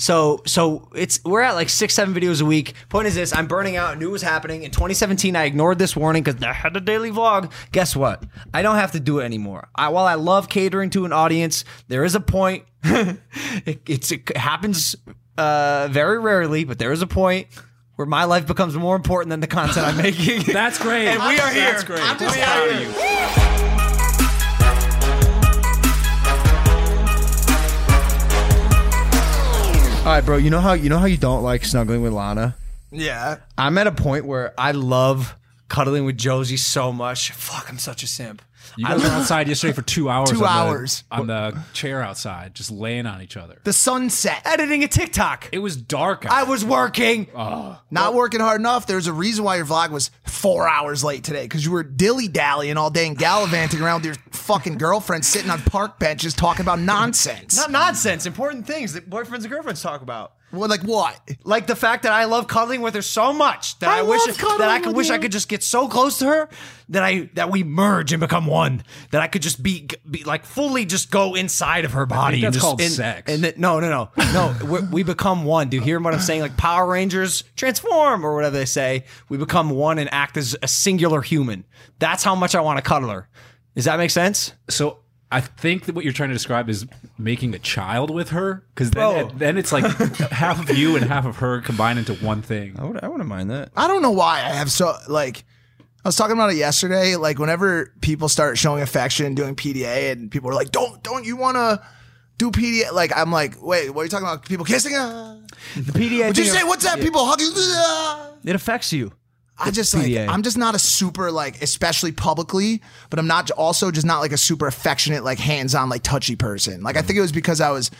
So so it's we're at like six seven videos a week. Point is this: I'm burning out. I knew was happening in 2017. I ignored this warning because I had a daily vlog. Guess what? I don't have to do it anymore. I, while I love catering to an audience, there is a point. it, it's, it happens uh, very rarely, but there is a point where my life becomes more important than the content I'm making. That's great. and we are here. That's great. I'm just proud of you. All right, bro. You know how you know how you don't like snuggling with Lana. Yeah. I'm at a point where I love cuddling with Josie so much. Fuck, I'm such a simp. You guys were outside yesterday for two hours. Two on the- hours. on the chair outside, just laying on each other. The sunset. Editing a TikTok. It was dark. Out. I was working. Not working hard enough. There's a reason why your vlog was four hours late today because you were dilly dallying all day and gallivanting around with your fucking girlfriend sitting on park benches talking about nonsense. Not nonsense. Important things that boyfriends and girlfriends talk about. Well, like what? Like the fact that I love cuddling with her so much that I, I wish that I could with wish I could just get so close to her that I that we merge and become one. That I could just be, be like fully just go inside of her body. and that's just, called and- sex. And then, no, no, no, no. we we become one. Do you hear what I'm saying? Like Power Rangers transform or whatever they say. We become one and act as a singular human. That's how much I want to cuddle her. Does that make sense? So I think that what you're trying to describe is making a child with her, because Bro. then, then it's like half of you and half of her combined into one thing. I, would, I wouldn't mind that. I don't know why I have so like. I was talking about it yesterday. Like whenever people start showing affection and doing PDA, and people are like, "Don't, don't you want to do PDA?" Like I'm like, "Wait, what are you talking about? People kissing?" Uh, The PDA. would you thing- say what's that? People hugging? Uh, It affects you. I just like PDA. I'm just not a super like especially publicly, but I'm not also just not like a super affectionate like hands-on like touchy person. Like I think it was because I was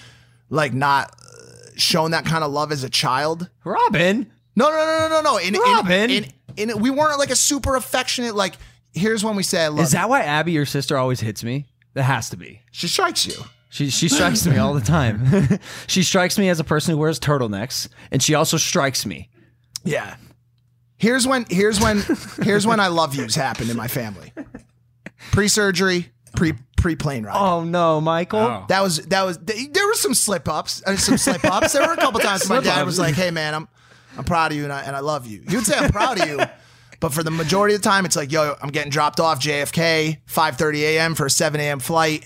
like not uh, shown that kind of love as a child. Robin. No, no, no, no, no, no. In, in- Robin. in, in, we weren't like a super affectionate like. Here's when we say I love. Is you. that why Abby, your sister, always hits me? That has to be. she strikes you? She she strikes me all the time. she strikes me as a person who wears turtlenecks, and she also strikes me. Yeah. Here's when. Here's when. here's when I love yous happened in my family. Pre-surgery, pre pre plane ride. Oh no, Michael. Oh. That was that was there were some slip ups, uh, some slip ups. There were a couple times my dad was like, "Hey man, I'm I'm proud of you and I and I love you." You'd say I'm proud of you, but for the majority of the time, it's like, "Yo, I'm getting dropped off JFK, 5:30 a.m. for a 7 a.m. flight."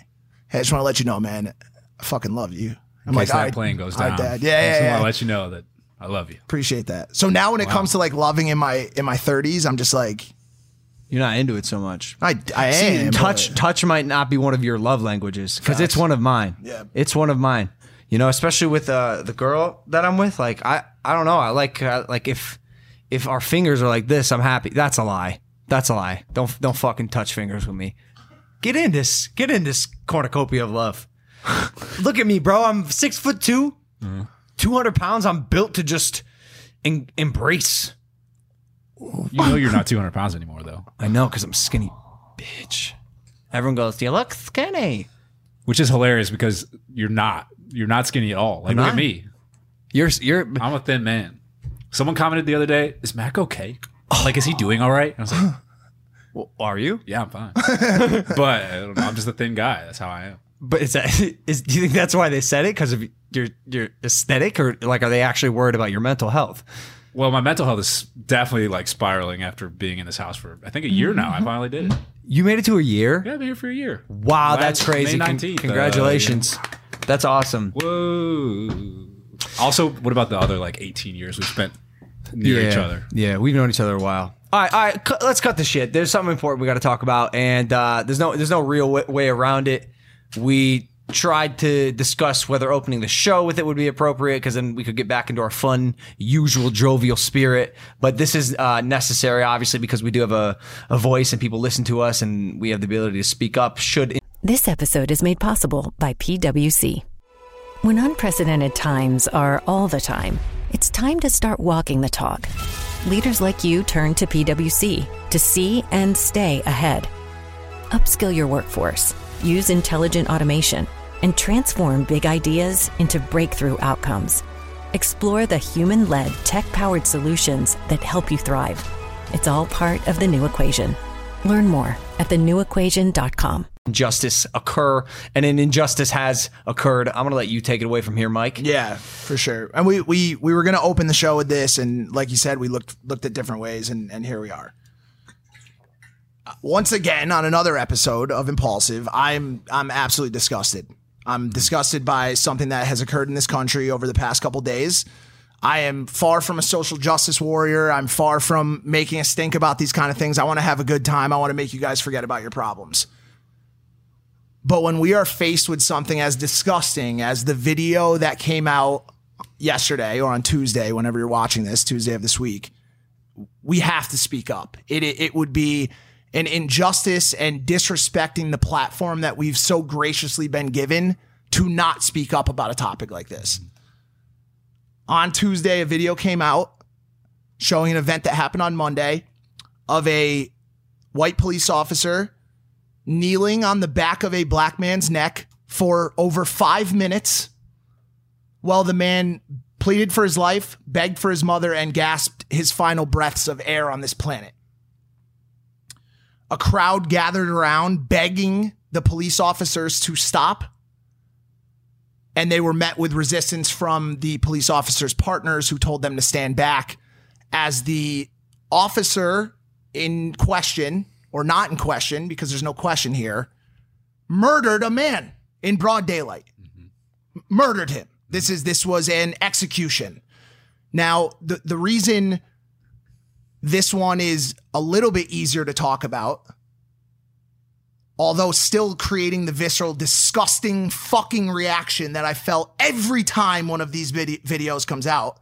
Hey, I just want to let you know, man, I fucking love you. I'm In like, case "All that right, plane goes all right, down. Dad. I Yeah, just yeah, want yeah. to let you know that I love you. Appreciate that. So now when it comes to like loving in my in my 30s, I'm just like, You're not into it so much. I I See, am touch but- touch might not be one of your love languages because it's one of mine. Yeah. it's one of mine. You know, especially with uh, the girl that I'm with. Like I I don't know. I like uh, like if if our fingers are like this, I'm happy. That's a lie. That's a lie. Don't don't fucking touch fingers with me. Get in this. Get in this cornucopia of love. Look at me, bro. I'm six foot 2 200 pounds. I'm built to just en- embrace. You know you're not 200 pounds anymore, though, I know because I'm skinny, bitch. Everyone goes, "You look skinny." which is hilarious because you're not. You're not skinny at all. Like I'm look not. at me. You're you're. I'm a thin man. Someone commented the other day, "Is Mac okay? Like, is he doing all right?" I was like, Well, are you? "Yeah, I'm fine." but I don't know, I'm just a thin guy. That's how I am. But is that is? Do you think that's why they said it? Because of your your aesthetic, or like are they actually worried about your mental health? Well, my mental health is definitely like spiraling after being in this house for I think a year now. I finally did it. You made it to a year. Yeah, I've been here for a year. Wow, Last that's crazy! May Con- 19th, uh, congratulations. That's awesome. Whoa. Also, what about the other like 18 years we spent near each other? Yeah, we've known each other a while. All right, all right. cu- let's cut the shit. There's something important we got to talk about, and uh, there's no there's no real w- way around it. We tried to discuss whether opening the show with it would be appropriate because then we could get back into our fun, usual jovial spirit. But this is uh, necessary, obviously, because we do have a, a voice and people listen to us, and we have the ability to speak up. Should This episode is made possible by PWC. When unprecedented times are all the time, it's time to start walking the talk. Leaders like you turn to PwC to see and stay ahead. Upskill your workforce, use intelligent automation, and transform big ideas into breakthrough outcomes. Explore the human led, tech powered solutions that help you thrive. It's all part of the new equation. Learn more at thenewequation.com. Injustice occur, and an injustice has occurred. I'm gonna let you take it away from here, Mike. Yeah, for sure. And we we we were gonna open the show with this, and like you said, we looked looked at different ways, and and here we are. Once again, on another episode of Impaulsive, I'm I'm absolutely disgusted. I'm disgusted by something that has occurred in this country over the past couple days. I am far from a social justice warrior. I'm far from making a stink about these kind of things. I want to have a good time. I want to make you guys forget about your problems. But when we are faced with something as disgusting as the video that came out yesterday or on Tuesday, whenever you're watching this, Tuesday of this week, we have to speak up. It, it, it would be an injustice and disrespecting the platform that we've so graciously been given to not speak up about a topic like this. On Tuesday, a video came out showing an event that happened on Monday of a white police officer kneeling on the back of a black man's neck for over five minutes while the man pleaded for his life, begged for his mother, and gasped his final breaths of air on this planet. A crowd gathered around begging the police officers to stop. And they were met with resistance from the police officers' partners who told them to stand back as the officer in question, or not in question, because there's no question here, murdered a man in broad daylight. M- Murdered him. This is this was an execution. Now, the the reason this one is a little bit easier to talk about, although still creating the visceral, disgusting fucking reaction that I felt every time one of these vid- videos comes out.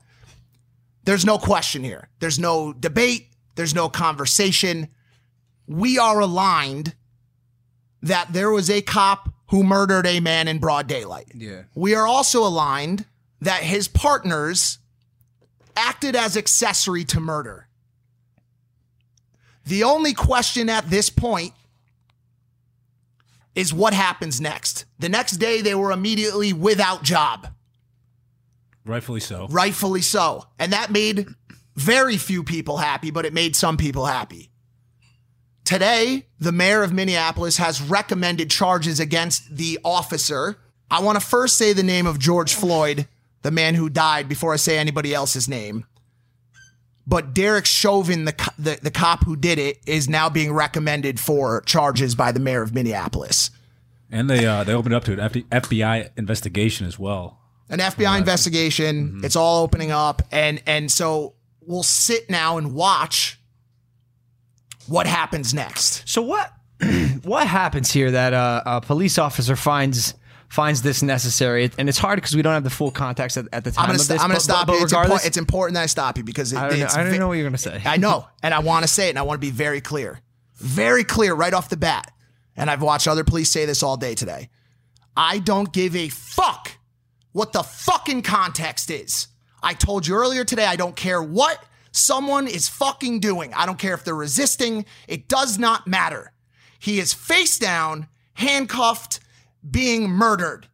There's no question here. There's no debate. There's no conversation. We are aligned that there was a cop who murdered a man in broad daylight. Yeah. We are also aligned that his partners acted as accessory to murder. The only question at this point is what happens next. The next day, they were immediately without job, Rightfully so. rightfully so. And that made very few people happy, but it made some people happy. Today, the mayor of Minneapolis has recommended charges against the officer. I want to first say the name of George Floyd, the man who died, before I say anybody else's name. But Derek Chauvin, the, the, the cop who did it, is now being recommended for charges by the mayor of Minneapolis. And they uh, they opened up to an FBI investigation as well. An FBI investigation. It's all opening up, and and so we'll sit now and watch what happens next. So what what happens here that uh, a police officer finds finds this necessary, and it's hard because we don't have the full context at, at the time I'm gonna, st- this. I'm gonna but- stop but, you. It's, impo- regardless, it's important that I stop you because it, I don't, know, I don't know what you're gonna say. I know, and I want to say it, and I want to be very clear, very clear right off the bat. And I've watched other police say this all day today. I don't give a fuck what the fucking context is. I told you earlier today, I don't care what someone is fucking doing. I don't care if they're resisting. It does not matter. He is face down, handcuffed, being murdered.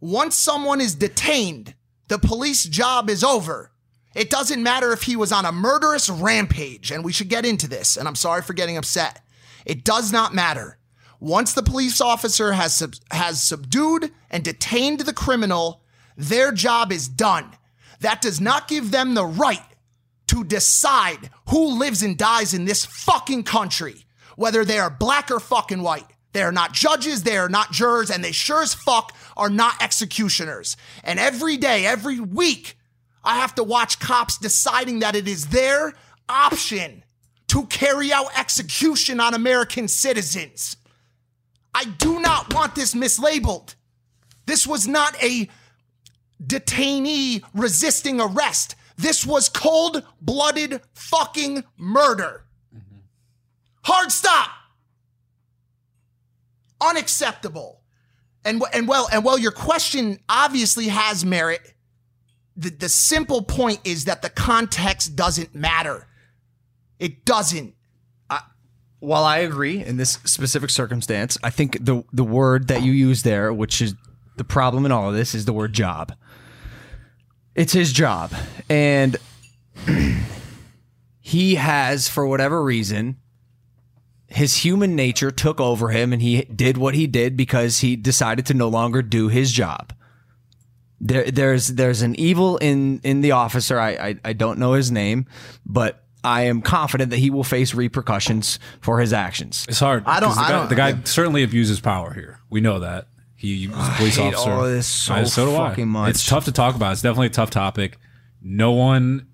Once someone is detained, the police job is over. It doesn't matter if he was on a murderous rampage, and we should get into this, and I'm sorry for getting upset. It does not matter. Once the police officer has, sub- has subdued and detained the criminal, their job is done. That does not give them the right to decide who lives and dies in this fucking country, whether they are black or fucking white. They are not judges, they are not jurors, and they sure as fuck are not executioners. And every day, every week, I have to watch cops deciding that it is their option to carry out execution on American citizens. I do not want this mislabeled. This was not a detainee resisting arrest. This was cold blooded fucking murder. Mm-hmm. Hard stop. Unacceptable. And and well and well, your question obviously has merit. The the simple point is that the context doesn't matter. It doesn't. While I agree in this specific circumstance, I think the the word that you use there, which is the problem in all of this, is the word job. It's his job, and he has, for whatever reason, his human nature took over him, and he did what he did because he decided to no longer do his job. There, there's there's an evil in in the officer. I, I I don't know his name, but I am confident that he will face repercussions for his actions. It's hard. I don't- 'cause The I guy, don't- the guy yeah. certainly abuses power here. We know that. He was a police hate officer. all of this so I- do I. fucking much. It's tough to talk about. It's definitely a tough topic. No one.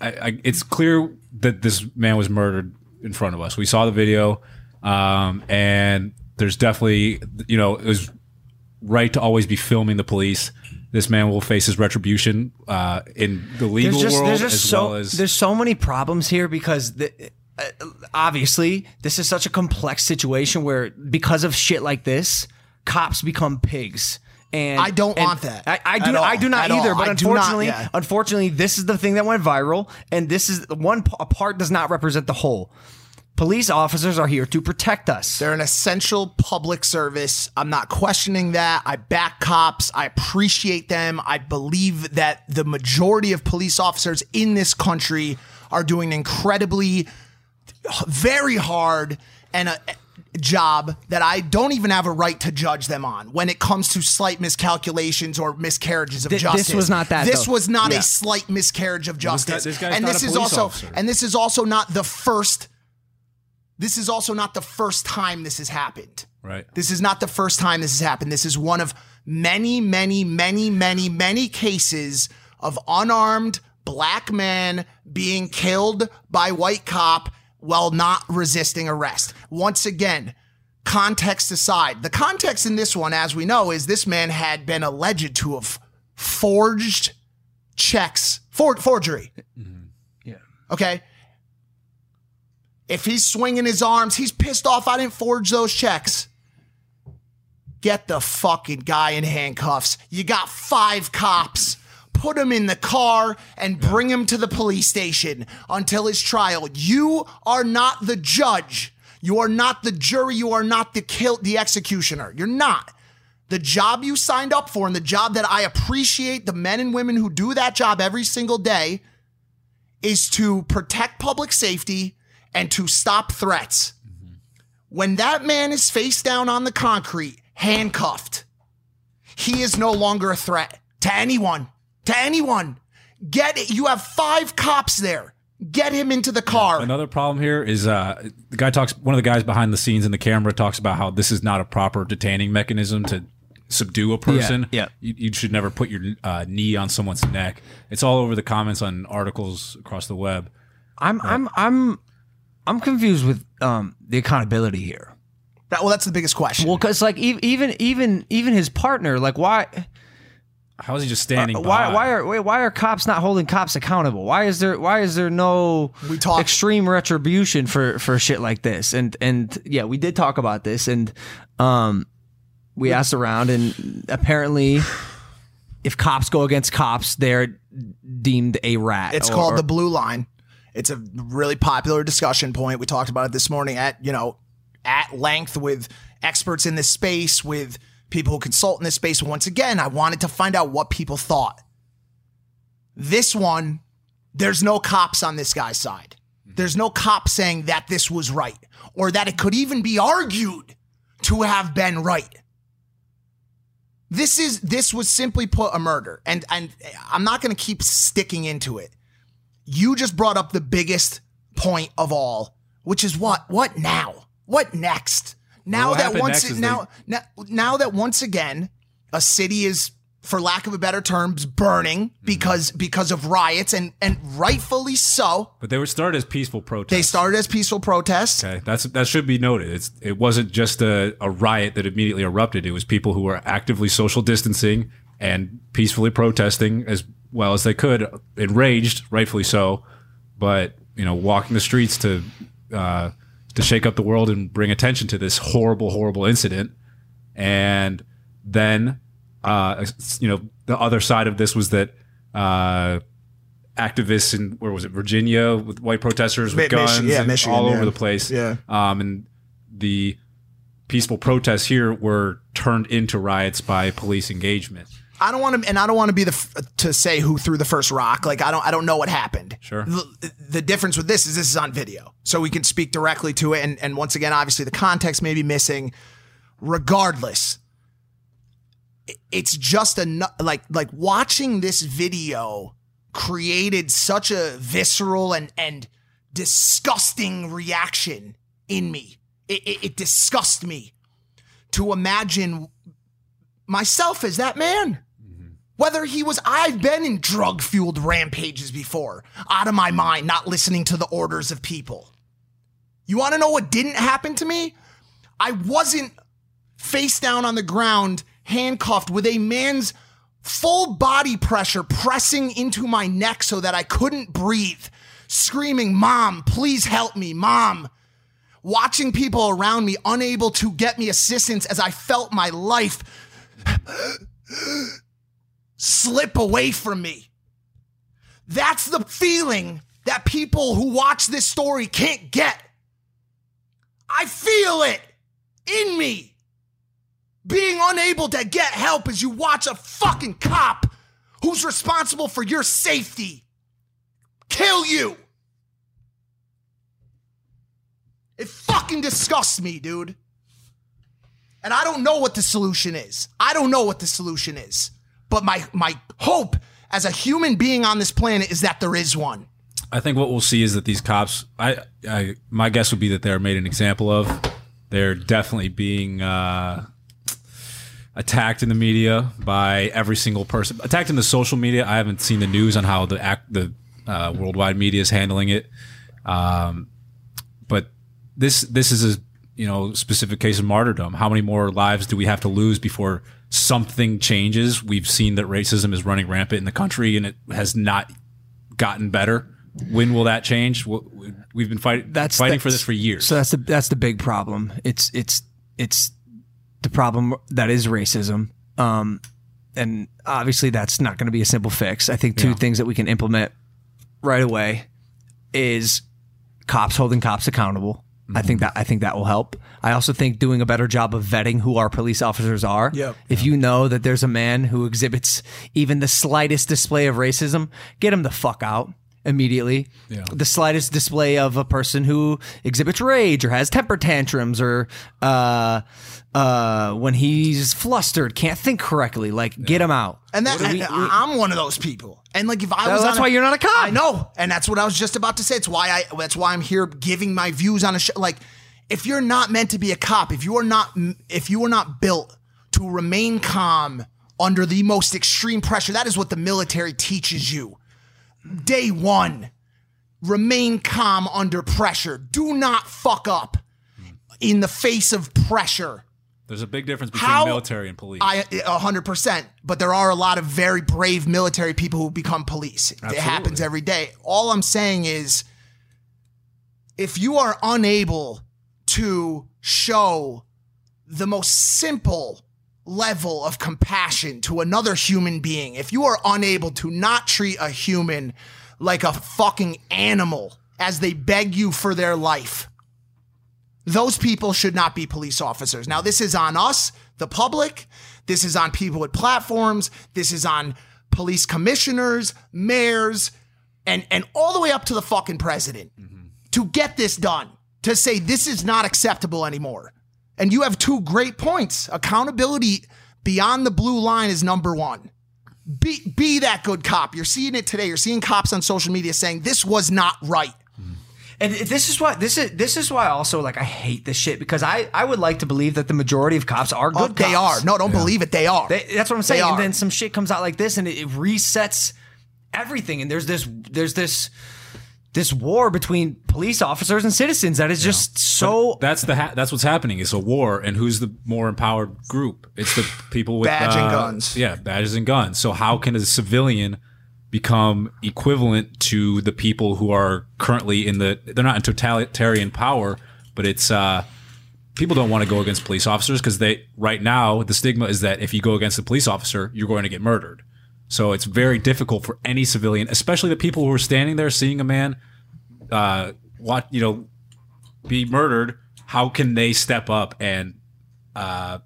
I, I, it's clear that this man was murdered in front of us. We saw the video, um, and there's definitely, you know, it was right to always be filming the police. This man will face his retribution uh, in the legal There's just world there's just as so well as there's so many problems here because the, uh, obviously this is such a complex situation where because of shit like this, cops become pigs. And I don't and want that I, I do. all, I do not either. all. But I do not, unfortunately, yeah. unfortunately, this is the thing that went viral, and this is one a part does not represent the whole. Police officers are here to protect us. They're an essential public service. I'm not questioning that. I back cops. I appreciate them. I believe that the majority of police officers in this country are doing incredibly, very hard and a job that I don't even have a right to judge them on when it comes to slight miscalculations or miscarriages of Th- this justice. was not that, This though. was not Yeah. a slight miscarriage of This guy- justice. this guy's and not this a is also officer. and this is also not the first this is also not the first time this has happened. right. This is not the first time this has happened. This is one of many, many, many, many, many cases of unarmed black man being killed by white cop while not resisting arrest. Once again, context aside, the context in this one, as we know, is this man had been alleged to have forged checks, for, forgery. Mm-hmm. Yeah. Okay. If he's swinging his arms, he's pissed off. I didn't forge those checks. Get the fucking guy in handcuffs. You got five cops. Put him in the car and bring him to the police station until his trial. You are not the judge. You are not the jury. You are not the kill the executioner. You're not. The job you signed up for and the job that I appreciate the men and women who do that job every single day is to protect public safety and to stop threats. Mm-hmm. When that man is face down on the concrete, handcuffed, he is no longer a threat to anyone. To anyone. Get it. You have five cops there. Get him into the car. Another problem here is uh, the guy talks. One of the guys behind the scenes in the camera talks about how this is not a proper detaining mechanism to subdue a person. yeah. You, you should never put your uh, knee on someone's neck. It's all over the comments on articles across the web. I'm I'm I'm I'm confused with um the accountability here. That- well, that's the biggest question. Well, because like e- even even even his partner, like why How is he just standing? Uh, why by? why are wait, why are cops not holding cops accountable? Why is there why is there no We talked- extreme retribution for for shit like this? And and yeah, we did talk about this, and um, we asked around, and apparently, if cops go against cops, they're deemed a rat. It's or- called the blue line. It's a really popular discussion point. We talked about it this morning at, you know, at length with experts in this space, with people who consult in this space. Once again, I wanted to find out what people thought. This one, there's no cops on this guy's side. There's no cop saying that this was right or that it could even be argued to have been right. This is this was simply put a murder. And and I'm not going to keep sticking into it. You just brought up the biggest point of all, which is what what now? What next? Now what that once is now, now now that once again a city is for lack of a better term, burning because because of riots and and rightfully so. But they were started as peaceful protests. They started as peaceful protests. Okay, that's that should be noted. It's it wasn't just a, a riot that immediately erupted. It was people who were actively social distancing and peacefully protesting as well as they could, enraged, rightfully so, but you know, walking the streets to uh, to shake up the world and bring attention to this horrible, horrible incident. And then, uh, you know, the other side of this was that uh, activists in where was it Virginia with white protesters with guns yeah, Michigan, all yeah. over the place. Yeah. Um, and the peaceful protests here were turned into riots by police engagement. I don't want to, and I don't want to be the to say who threw the first rock. Like I don't, I don't know what happened. Sure. The, the difference with this is this is on video, so we can speak directly to it. And and once again, obviously the context may be missing. Regardless, it's just a like like watching this video created such a visceral and and disgusting reaction in me. It, it, it disgusts me to imagine myself as that man. Whether he was, I've been in drug fueled rampages before, out of my mind, not listening to the orders of people. You want to know what didn't happen to me? I wasn't face down on the ground, handcuffed with a man's full body pressure pressing into my neck so that I couldn't breathe, screaming, Mom, please help me, Mom. Watching people around me unable to get me assistance as I felt my life slip away from me. That's the feeling that people who watch this story can't get. I feel it in me. Being unable to get help as you watch a fucking cop who's responsible for your safety kill you. It fucking disgusts me, dude. And I don't know what the solution is. I don't know what the solution is. But my my hope as a human being on this planet is that there is one. I think what we'll see is that these cops, I, I my guess would be that they're made an example of. They're definitely being uh, attacked in the media by every single person. Attacked in the social media. I haven't seen the news on how the act, the uh, worldwide media is handling it. Um, but this this is a you know specific case of martyrdom. How many more lives do we have to lose before something changes? We've seen that racism is running rampant in the country, and it has not gotten better. When will that change? We've been fight, That's fighting for this for years. So that's the that's the big problem. It's it's it's the problem that is racism. Um, and obviously that's not going to be a simple fix. I think two things that we can implement right away is cops holding cops accountable. I think that I think that will help. I also think doing a better job of vetting who our police officers are. Yep. If you know that there's a man who exhibits even the slightest display of racism, get him the fuck out immediately. Yeah. The slightest display of a person who exhibits rage or has temper tantrums or uh uh when he's flustered, can't think correctly, like get him out. And that What we- and I'm one of those people. And like if I That- was that's on why you're not a cop. I know. And that's what I was just about to say. It's why I that's why I'm here giving my views on a show. Like if you're not meant to be a cop, if you are not if you are not built to remain calm under the most extreme pressure, that is what the military teaches you. Day 1. Remain calm under pressure. Do not fuck up in the face of pressure. There's a big difference between How- military and police. I a hundred percent. But there are a lot of very brave military people who become police. It happens every day. All I'm saying is, if you are unable to show the most simple level of compassion to another human being, if you are unable to not treat a human like a fucking animal as they beg you for their life, those people should not be police officers. Now, this is on us, the public. This is on people with platforms. This is on police commissioners, mayors, and, and all the way up to the fucking president mm-hmm. to get this done, to say this is not acceptable anymore. And you have two great points. Accountability beyond the blue line is number one. Be, be that good cop. You're seeing it today. You're seeing cops on social media saying this was not right. Mm-hmm. And this is why this is this is why also like I hate this shit because I I would like to believe that the majority of cops are good. Oh, they cops. are. No, don't believe it. They are. They- that's what I'm saying. And then some shit comes out like this, and it, it resets everything. And there's this there's this this war between police officers and citizens that is just so. that's the ha- that's what's happening. It's a war, and who's the more empowered group? It's the people with Badge and uh, guns. Yeah, badges and guns. So how can a civilian become equivalent to the people who are currently in the? They're not in totalitarian power, but it's uh, people don't want to go against police officers because they right now the stigma is that if you go against a police officer, you're going to get murdered. So it's very difficult for any civilian, especially the people who are standing there seeing a man, uh, what you know, be murdered. How can they step up and uh,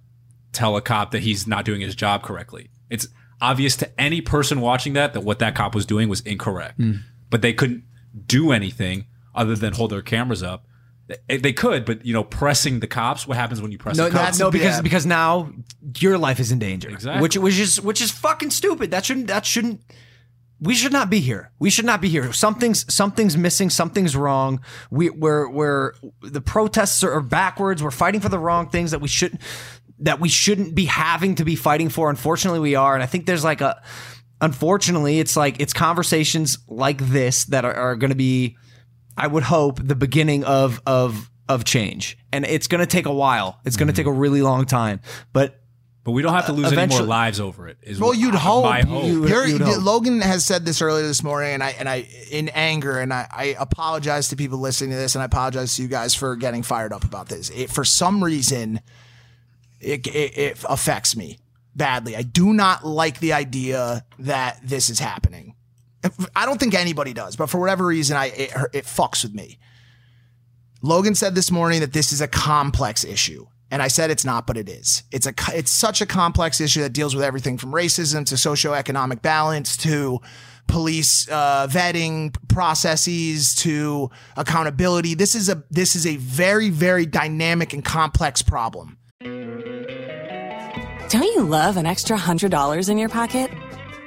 tell a cop that he's not doing his job correctly? It's obvious to any person watching that that what that cop was doing was incorrect, but they couldn't do anything other than hold their cameras up. They, they could, but you know, pressing the cops. What happens when you press No, the cops? no, because yeah. because now your life is in danger. Exactly. Which which is which is fucking stupid. That shouldn't that shouldn't we should not be here. We should not be here. Something's something's missing. Something's wrong. We we're we're the protests are backwards. We're fighting for the wrong things that we shouldn't that we shouldn't be having to be fighting for. Unfortunately, we are. And I think there's like a unfortunately, it's like it's conversations like this that are, are going to be, I would hope, the beginning of of of change. And it's going to take a while. It's going to take a mm-hmm. really long time. But But we don't have to lose any more lives over it. Is Well, you'd hope. My hope. You- You're- you'd hope. Logan has said this earlier this morning, and I and I in anger, and I, I apologize to people listening to this, and I apologize to you guys for getting fired up about this. It, for some reason, it, it it affects me badly. I do not like the idea that this is happening. I don't think anybody does, but for whatever reason, I it, it fucks with me. Logan said this morning that this is a complex issue. And I said it's not, but it is. It's a it's such a complex issue that deals with everything from racism to socioeconomic balance to police uh, vetting processes to accountability. This is a this is a very very dynamic and complex problem. Don't you love an extra $100 in your pocket?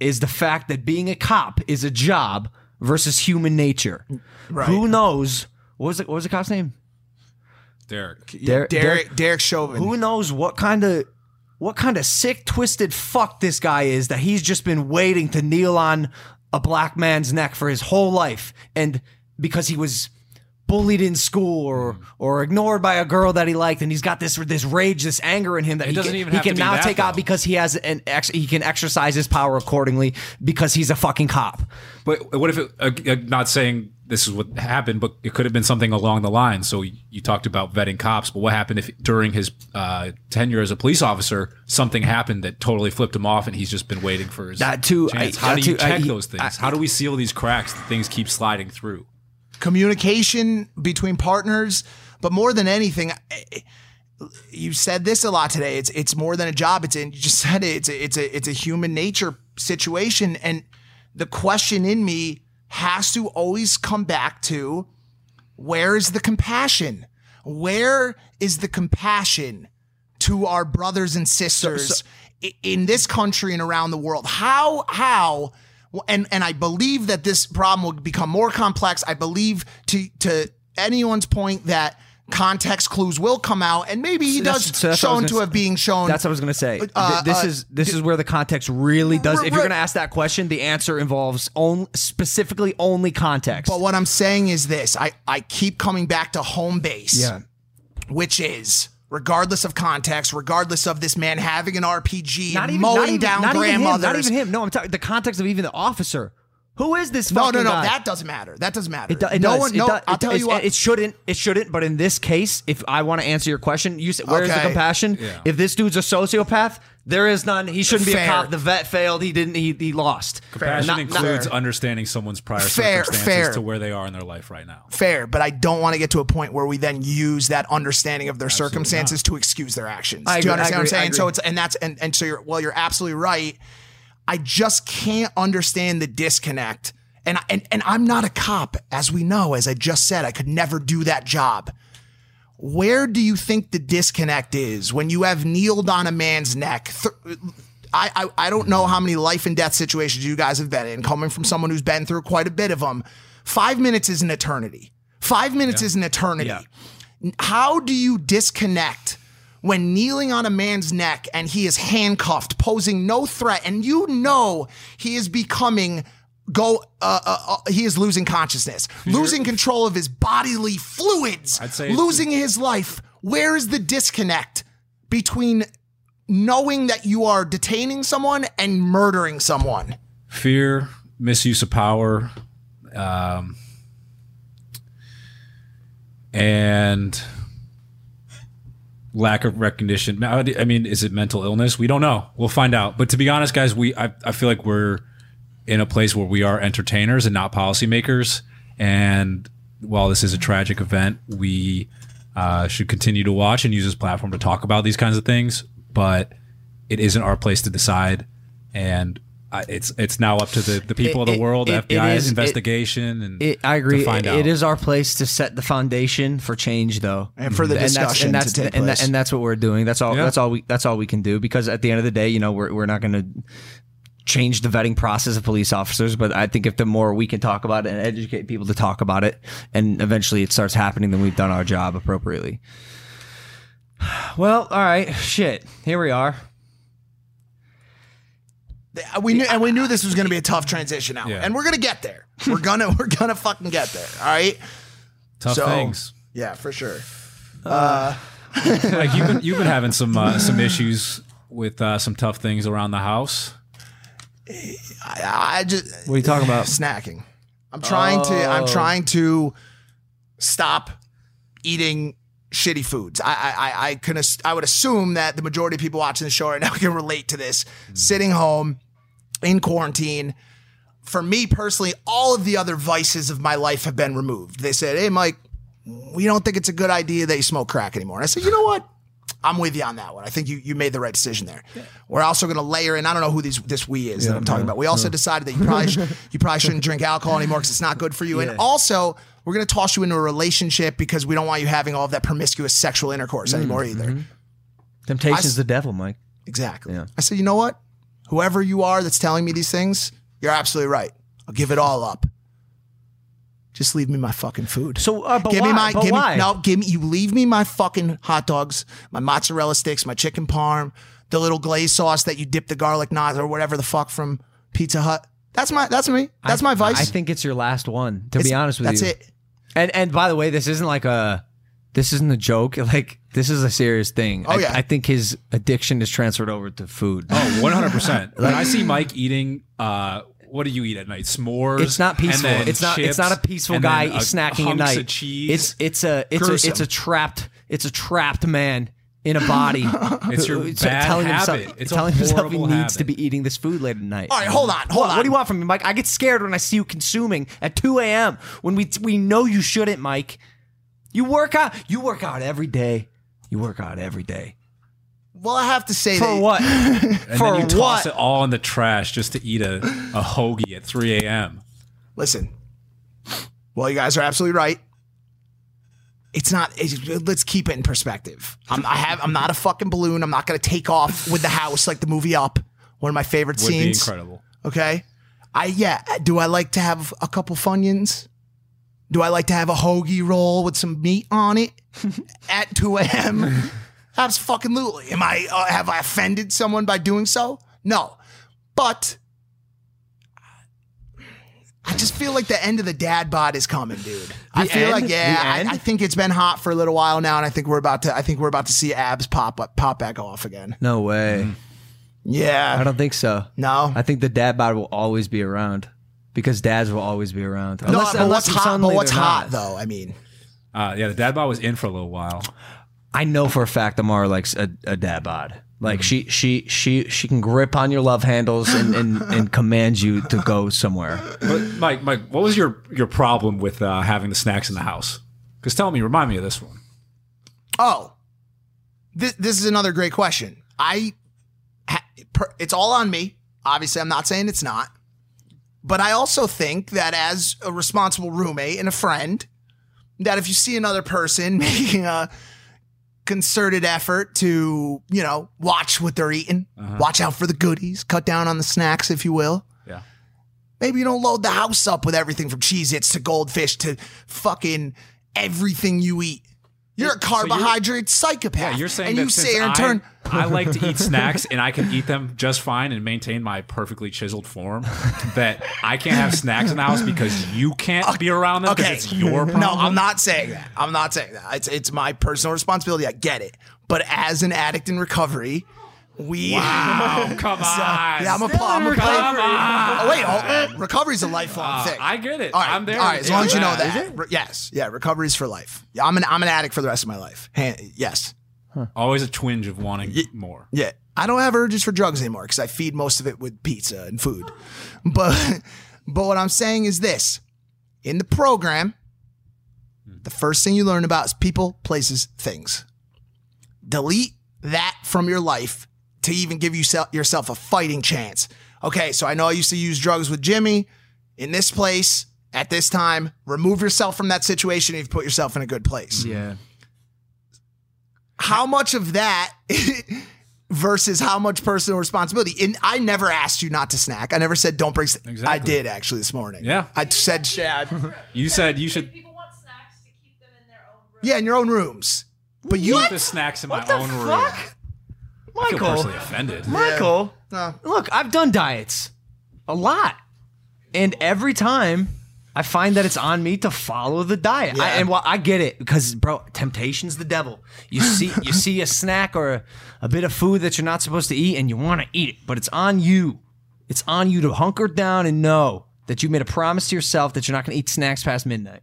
is the fact that being a cop is a job versus human nature. Right. Who knows? What was it? What was the cop's name? Derek. Der- Derek Derek Chauvin. Who knows what kind of what kind of sick, twisted fuck this guy is that he's just been waiting to kneel on a black man's neck for his whole life, and because he was bullied in school or Mm. or ignored by a girl that he liked, and he's got this this rage, this anger in him that It he doesn't can, even he have to can be now take out because he has an ex, he can exercise his power accordingly because he's a fucking cop. But what if it, uh, uh, not saying this is what happened, but it could have been something along the line. So you, talked about vetting cops, but what happened if during his uh, tenure as a police officer, something happened that totally flipped him off and he's just been waiting for his That too, chance? I- How that do you too, check he- those things? I- How do we seal these cracks that things keep sliding through? Communication between partners, but more than anything, you said this a lot today. It's it's more than a job. It's in, you just said it. It's a, it's a it's a human nature situation, and the question in me has to always come back to where is the compassion? Where is the compassion to our brothers and sisters i- in this country and around the world? How how and and I believe that this problem will become more complex. I believe to to anyone's point that context clues will come out and maybe he does so that's what I was shown gonna say. have being shown That's what I was gonna say. Uh, this uh, is this is where the context really does. If you're gonna ask that question, the answer involves only specifically only context. But what I'm saying is this: I I keep coming back to home base. yeah, which is regardless of context, regardless of this man having an RPG not even mowing not even, down not even him. grandmothers. Not even him. No, I'm talking the context of even the officer. Who is this? No, no, no. guy? That doesn't matter. That doesn't matter. It, do, it no does. one. It No, does. I'll It- tell you it's- what. It shouldn't. It shouldn't. But in this case, if I want to answer your question, you said, "Where's the compassion?" Yeah. If this dude's a sociopath, there is none. He shouldn't be Fair. a cop. The vet failed. He didn't. He, he lost. Compassion Not- not- includes understanding someone's prior Fair, circumstances fair. to where they are in their life right now. Fair, but I don't want to get to a point where we then use that understanding of their circumstances to excuse their actions. I Do you agree, I understand what I'm saying? So it's and that's and and so you're well, you're absolutely right. I just can't understand the disconnect. And, I- and and I'm not a cop, as we know, as I just said, I could never do that job. Where do you think the disconnect is when you have kneeled on a man's neck? Th- I, I I don't know how many life and death situations you guys have been in. Coming from someone who's been through quite a bit of them, five minutes is an eternity. Five minutes is an eternity. How do you disconnect when kneeling on a man's neck and he is handcuffed, posing no threat, and you know he is becoming go uh, uh, uh, he is losing consciousness losing control of his bodily fluids I'd say it's- losing his life where is the disconnect between knowing that you are detaining someone and murdering someone fear, misuse of power, um, and lack of recognition. Now, I mean, is it mental illness? We don't know. We'll find out. But to be honest, guys, we I, I feel like we're in a place where we are entertainers and not policymakers. And while this is a tragic event, we uh, should continue to watch and use this platform to talk about these kinds of things. But it isn't our place to decide. And uh, it's it's now up to the, the people of It- the world, it- it FBI is- it- investigation, and It, I agree. To find It- out. it is our place to set the foundation for change, though, And for the that's- discussion and that's, to take and, place. and that's what we're doing. That's all. Yeah. That's all we. That's all we can do because at the end of the day, you know, we're we're not going to change the vetting process of police officers. But I think if the more we can talk about it and educate people to talk about it, and eventually it starts happening, then we've done our job appropriately. Well, all right, shit. Here we are. we knew and we knew this was going to be a tough transition out Yeah. and we're going to get there we're gonna we're gonna fucking get there all right tough so- things. yeah for sure like you've been you've been having some uh, some issues with uh, some tough things around the house. I, I just What are you talking about? snacking. I'm trying to Oh. i'm trying to stop eating shitty foods. I i i, I can ass- i would assume that the majority of people watching the show right now can relate to this. Sitting home in quarantine for me personally all of the other vices of my life have been removed. They said hey mike we don't think it's a good idea that you smoke crack anymore. And i said you know what I'm with you on that one. I think you, you made the right decision there. We're also going to layer in. I don't know who these this we is that I'm talking about. We also decided that you probably sh- you probably shouldn't drink alcohol anymore because it's not good for you. And also, we're going to toss you into a relationship because we don't want you having all of that promiscuous sexual intercourse mm-hmm. anymore either. Temptation's I s- the devil, Mike. Exactly. Yeah. I said, you know what? Whoever you are that's telling me these things, you're absolutely right. I'll give it all up. Just leave me my fucking food. So, uh, but give me why? my But give why? me no, give me you leave me my fucking hot dogs, my mozzarella sticks, my chicken parm, the little glaze sauce that you dip the garlic knots or whatever the fuck from Pizza Hut. That's my that's me. That's my vice. I think it's your last one. To It's- be honest with that's you, that's it. And and by the way, this isn't like a this isn't a joke. Like this is a serious thing. Oh, I, yeah. I think his addiction is transferred over to food. Oh, 100 percent. When I see Mike eating, uh, what do you eat at night? S'mores. It's not and peaceful. then It's not. chips, it's not a peaceful and guy then a- snacking at hunks night. Of cheese. It's it's a it's a Gruesome. it's a trapped it's a trapped man in a body. It's your bad telling habit. himself It's a telling himself he horrible needs to habit. be eating this food late at night. All right, hold on, hold what, on. What do you want from me, Mike? I get scared when I see you consuming at 2 a.m. when we we know you shouldn't, Mike. You work out. You work out every day. You work out every day. Well, I have to say For that what? and For then you toss what? it all in the trash just to eat a, a hoagie at 3 a.m. listen. Well, you guys are absolutely right. It's not. It's, let's keep it in perspective. I'm, I have. I'm not a fucking balloon. I'm not going to take off with the house like the movie Up. One of my favorite Would be scenes. incredible. Okay. I yeah. Do I like to have a couple funyuns? Do I like to have a hoagie roll with some meat on it at 2 a.m.? Absolutely. Am I uh, have I offended someone by doing so? No. But I just feel like the end of the dad bod is coming, dude. I feel end? like yeah, I, I think it's been hot for a little while now, and I think we're about to. I think we're about to see abs pop up, pop back off again. No way. Yeah. I don't think so. no. I think the dad bod will always be around because dads will always be around. no, Unless, but unless what's hot? But what's hot though? I mean, Uh, yeah, the dad bod was in for a little while. I know for a fact Amara likes a, a dad bod. Like Mm-hmm. she she she she can grip on your love handles and, and, and command you to go somewhere. But Mike, Mike, what was your your problem with uh, having the snacks in the house? Because tell me, remind me of this one. Oh, this, this is another great question. I, ha, per, it's all on me. Obviously, I'm not saying it's not, but I also think that as a responsible roommate and a friend, that if you see another person making a concerted effort to, you know, watch what they're eating, uh-huh. watch out for the goodies, cut down on the snacks, if you will. Yeah. Maybe you don't load the house up with everything from Cheez Its to goldfish to fucking everything you eat. You're a carbohydrate psychopath. Yeah, you're saying and that you since sit and I, turn. I like to eat snacks and I can eat them just fine and maintain my perfectly chiseled form. that I can't have snacks in the house because you can't be around them because Okay, it's your problem. No, I'm not saying that. I'm not saying that. It's it's my personal responsibility. I get it. But as an addict in recovery, we. Wow, come on. Yeah, I'm a, I'm a Come on. Oh, wait, oh, recovery's a lifelong Uh, thing. I get it. All right, I'm there. All right, as long as you know Yeah. that. Re- Yes, yeah, recovery's for life. Yeah, I'm an I'm an addict for the rest of my life. Han- yes, Always a twinge of wanting more. yeah. I don't have urges for drugs anymore because I feed most of it with pizza and food. But but what I'm saying is this: in the program, the first thing you learn about is people, places, things. Delete that from your life to even give yourself yourself a fighting chance. Okay, so I know I used to use drugs with Jimmy in this place at this time. Remove yourself from that situation and you've put yourself in a good place Yeah. how much of that versus how much personal responsibility? And I never asked you not to snack. I never said don't bring. Sn- I did actually this morning. Yeah. I said, Shad. You said you should People want snacks to keep them in their own room. yeah, in your own rooms. But you, keep the snacks in my own room. I feel Michael. personally offended. Michael. No. Look, I've done diets a lot. And every time I find that it's on me to follow the diet. I, Yeah. and well, I get it because bro, temptation's the devil. You see you see a snack or a, a bit of food that you're not supposed to eat and you want to eat it, but it's on you. It's on you to hunker down and know that you made a promise to yourself that you're not going to eat snacks past midnight.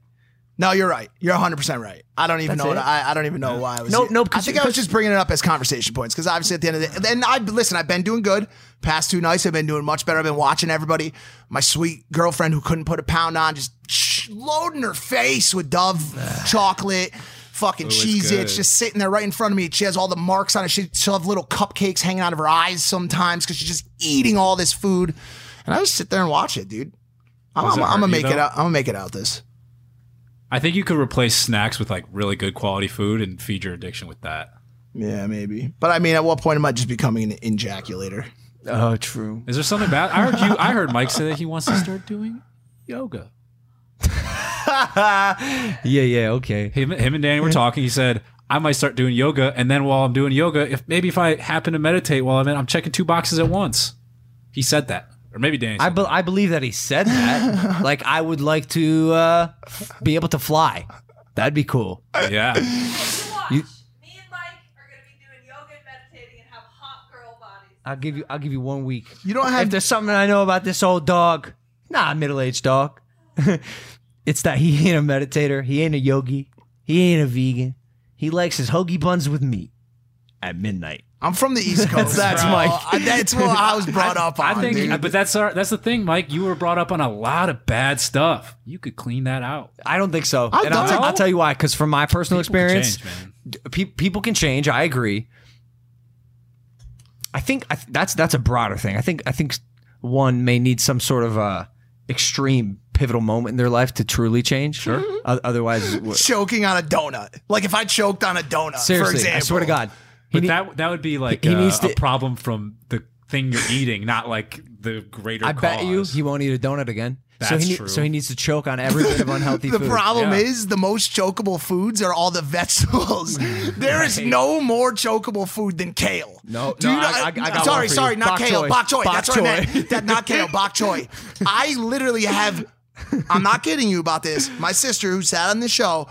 No, you're right. You're 100 percent right. I don't even That's know. What I, I don't even know why I was. Nope, nope, I think I was just bringing it up as conversation points because obviously at the end of the and I listen. I've been doing good. Past two nights, I've been doing much better. I've been watching everybody. My sweet girlfriend who couldn't put a pound on, just sh- loading her face with Dove chocolate. Fucking Cheez Its just sitting there right in front of me. She has all the marks on it. She, she'll have little cupcakes hanging out of her eyes sometimes because she's just eating all this food. And I just sit there and watch it, dude. I'm, I'm, I'm gonna make it out. I'm gonna make it out this. I think you could replace snacks with like really good quality food and feed your addiction with that. Yeah, maybe. But I mean, at what point am I just becoming an ejaculator? Oh, true. Is there something bad? I heard you. I heard Mike say that he wants to start doing yoga. Yeah, yeah, okay. Him, him and Danny were talking. He said, "I might start doing yoga, and then while I'm doing yoga, if maybe if I happen to meditate while I'm in, I'm checking two boxes at once." He said that, or maybe Danny. I, be- I believe that he said that. like, I would like to uh, be able to fly. That'd be cool. yeah. You- Me and Mike are going to be doing yoga and meditating and have hot girl bodies. I'll give you. I'll give you one week. You don't have- If there's something I know about this old dog, nah, middle aged dog. it's that he ain't a meditator. He ain't a yogi. He ain't a vegan. He likes his hoagie buns with meat at midnight. I'm from the East Coast. That's bro. Mike. That's what I was brought up on. I think, dude. but that's our, that's the thing, Mike. You were brought up on a lot of bad stuff. You could clean that out. I don't think so. I've and I'll, done it. I'll tell you why. Because from my personal People can experience, change, pe- people can change. I agree. I think I th- that's that's a broader thing. I think I think one may need some sort of uh, extreme pivotal moment in their life to truly change. Sure. otherwise, choking on a donut. Like if I choked on a donut, for seriously, example. I swear to God. He But need- that that would be like he uh, needs a problem from the thing you're eating, not like the greater. I bet you he won't eat a donut again. so he need- true. so he needs to choke on every bit of unhealthy The food. problem Yeah. is the most chokeable foods are all the vegetables. there is no more chokeable food than kale. No, Do no, you know- I- I- I got sorry, one for sorry, you. not Bok kale, choy. bok choy. Bok That's what I choy. meant. That not kale, bok choy. I literally have. I'm not kidding you about this. My sister, who sat on the show,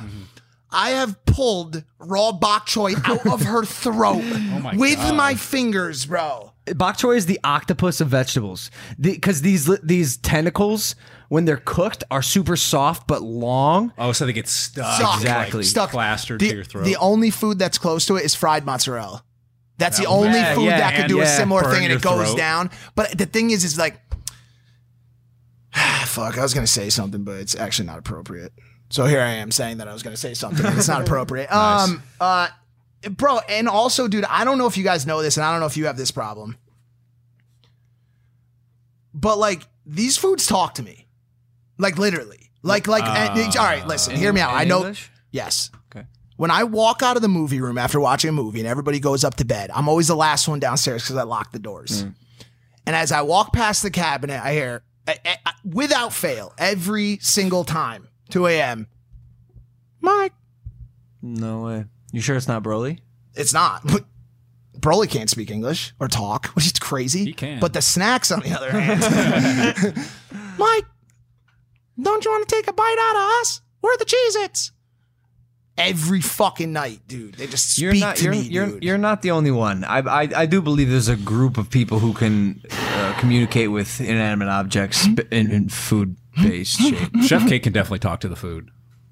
I have pulled raw bok choy out of her throat oh my with God. my fingers, bro. Bok choy is the octopus of vegetables because these these tentacles, when they're cooked, are super soft but long. Oh, so they get stuck, Stuck. Exactly. like, Stuck. plastered the, to your throat. The only food that's close to it is fried mozzarella. That's the oh, only Yeah, food yeah, that could and do a similar thing and it goes throat. down. But the thing is, is like, fuck, I was going to say something, but it's actually not appropriate. So here I am saying that I was going to say something and it's not appropriate. Nice. Um, uh, bro, and also, dude, I don't know if you guys know this and I don't know if you have this problem. But like, these foods talk to me. Like, literally. Like, like, and- uh, all right, listen, hear me out. I know. English? Yes. Okay. When I walk out of the movie room after watching a movie and everybody goes up to bed, I'm always the last one downstairs because I lock the doors. Mm. And as I walk past the cabinet, I hear, I- I- without fail, every single time, 2 a.m., Mike, No way. You sure it's not Broly? It's not. But Broly can't speak English or talk, which is crazy. He can. But the snacks, on the other hand. Mike, don't you want to take a bite out of us? Where are the Cheez Its? Every fucking night, dude. They just speak You're not. to You're, me, you're, dude. you're not the only one. I, I I do believe there's a group of people who can uh, communicate with inanimate objects in, in food based hmm. shape. Chef Kate can definitely talk to the food.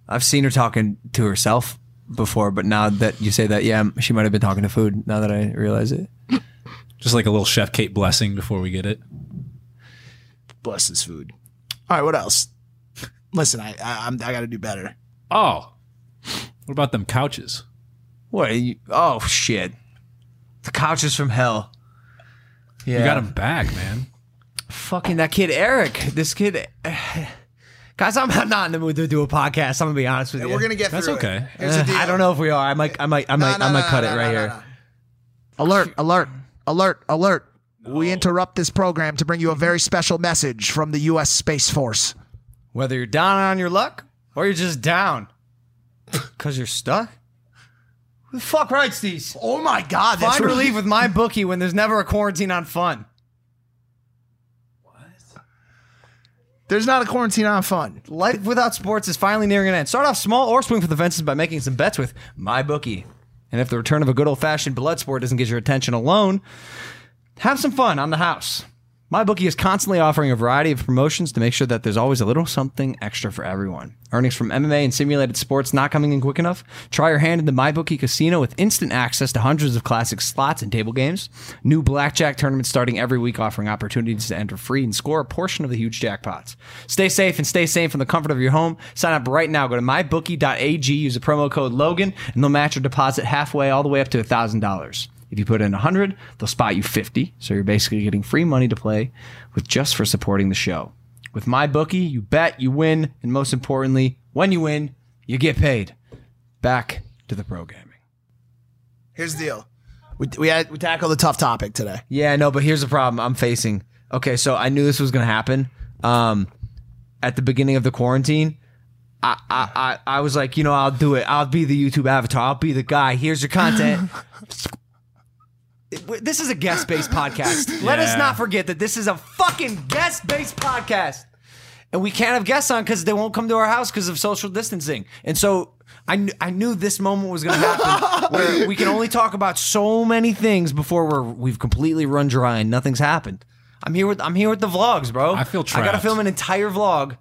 I've seen her talking to herself before, but now that you say that, yeah, she might have been talking to food. Now that I realize it. Just like a little Chef Kate blessing before we get it. Bless this food. All right, what else? Listen, I I, I'm, I got to do better. Oh, what about them couches? What? Are you, oh shit! The couches from hell. Yeah, You got them back, man. Fucking that kid Eric. This kid. Guys, I'm not in the mood to do a podcast. I'm gonna be honest with you. We're gonna get That's through okay. it. Here's the Uh, deal. I don't know if we are. I might. I might. I might. No, I might no, cut no, it no, right no, here. no. Alert! Alert! Alert! Alert! We interrupt this program to bring you a very special message from the U.S. Space Force. Whether you're down on your luck or you're just down because you're stuck. Who the fuck writes these? Oh my God! That's Find really- relief with MyBookie when there's never a quarantine on fun. There's not a quarantine on fun. Life without sports is finally nearing an end. Start off small or swing for the fences by making some bets with MyBookie. And if the return of a good old fashioned blood sport doesn't get your attention alone, have some fun on the house. MyBookie is constantly offering a variety of promotions to make sure that there's always a little something extra for everyone. Earnings from MMA and simulated sports not coming in quick enough? Try your hand in the MyBookie Casino with instant access to hundreds of classic slots and table games. New blackjack tournaments starting every week offering opportunities to enter free and score a portion of the huge jackpots. Stay safe and stay sane from the comfort of your home. Sign up right now. Go to mybookie.ag, use the promo code Logan, and they'll match your deposit halfway all the way up to $1,000. If you put in 100, they'll spot you 50. So you're basically getting free money to play with just for supporting the show. With MyBookie, you bet, you win, and most importantly, when you win, you get paid. Back to the programming. Here's the deal. We we had we tackled a tough topic today. Yeah, no, but here's the problem I'm facing. Okay, so I knew this was going to happen. Um, at the beginning of the quarantine, I, I, I, I was like, you know, I'll do it. I'll be the YouTube avatar. I'll be the guy. Here's your content. It- this is a guest based podcast. Let us not forget that this is a fucking guest based podcast. And we can't have guests on because they won't come to our house because of social distancing. And so I, kn- I knew this moment was going to happen where we can only talk about so many things before we're, we've completely run dry and nothing's happened. I'm here with I'm here with the vlogs, bro. I feel I gotta film an entire vlog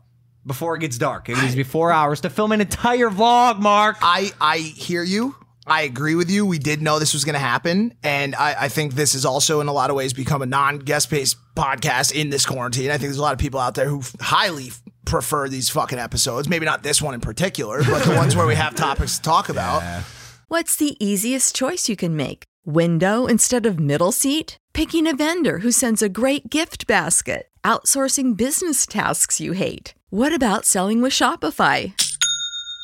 before it gets dark. It needs to be four hours to film an entire vlog, Mark. I I hear you. I agree with you. We did know this was going to happen, and I, I think this is also in a lot of ways become a non-guest based podcast in this quarantine. I think there's a lot of people out there who highly prefer these fucking episodes. Maybe not this one in particular, but the ones where we have topics to talk about. What's the easiest choice you can make? Window instead of middle seat? Picking a vendor who sends a great gift basket? Outsourcing business tasks you hate? What about selling with Shopify?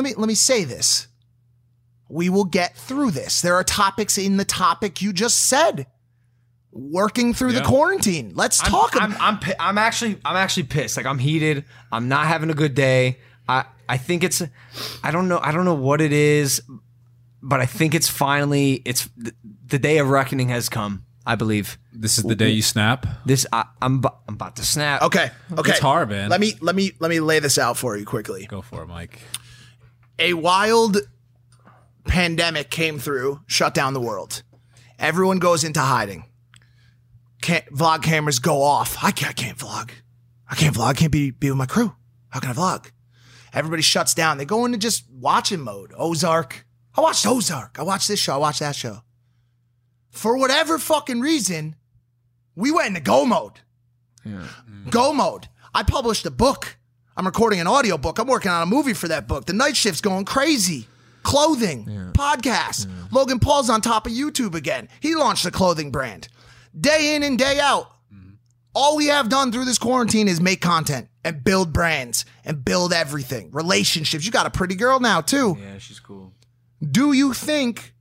Let me let me say this. We will get through this. There are topics in the topic you just said. Working through the quarantine. Let's talk I'm, about I'm, I'm actually I'm actually pissed. Like I'm heated. I'm not having a good day. I I think it's I don't know I don't know what it is, but I think it's finally it's the, the day of reckoning has come. I believe This is the day you snap. this. I, I'm I'm about to snap. Okay. Okay. It's hard, man. Let me let me let me lay this out for you quickly. Go for it, Mike. A wild pandemic came through, shut down the world. Everyone goes into hiding. Can't, vlog cameras go off. I can't, I can't vlog. I can't vlog. I can't be, be with my crew. How can I vlog? Everybody shuts down. They go into just watching mode. Ozark. I watched Ozark. I watched this show. I watched that show. For whatever fucking reason, we went into go mode. Go mode. I published a book. I'm recording an audio book. I'm working on a movie for that book. The night shift's going crazy. Clothing, podcast. Logan Paul's on top of YouTube again. He launched a clothing brand. Day in and day out. All we have done through this quarantine is make content and build brands and build everything. Relationships. You got a pretty girl now, too. Yeah, she's cool. Do you think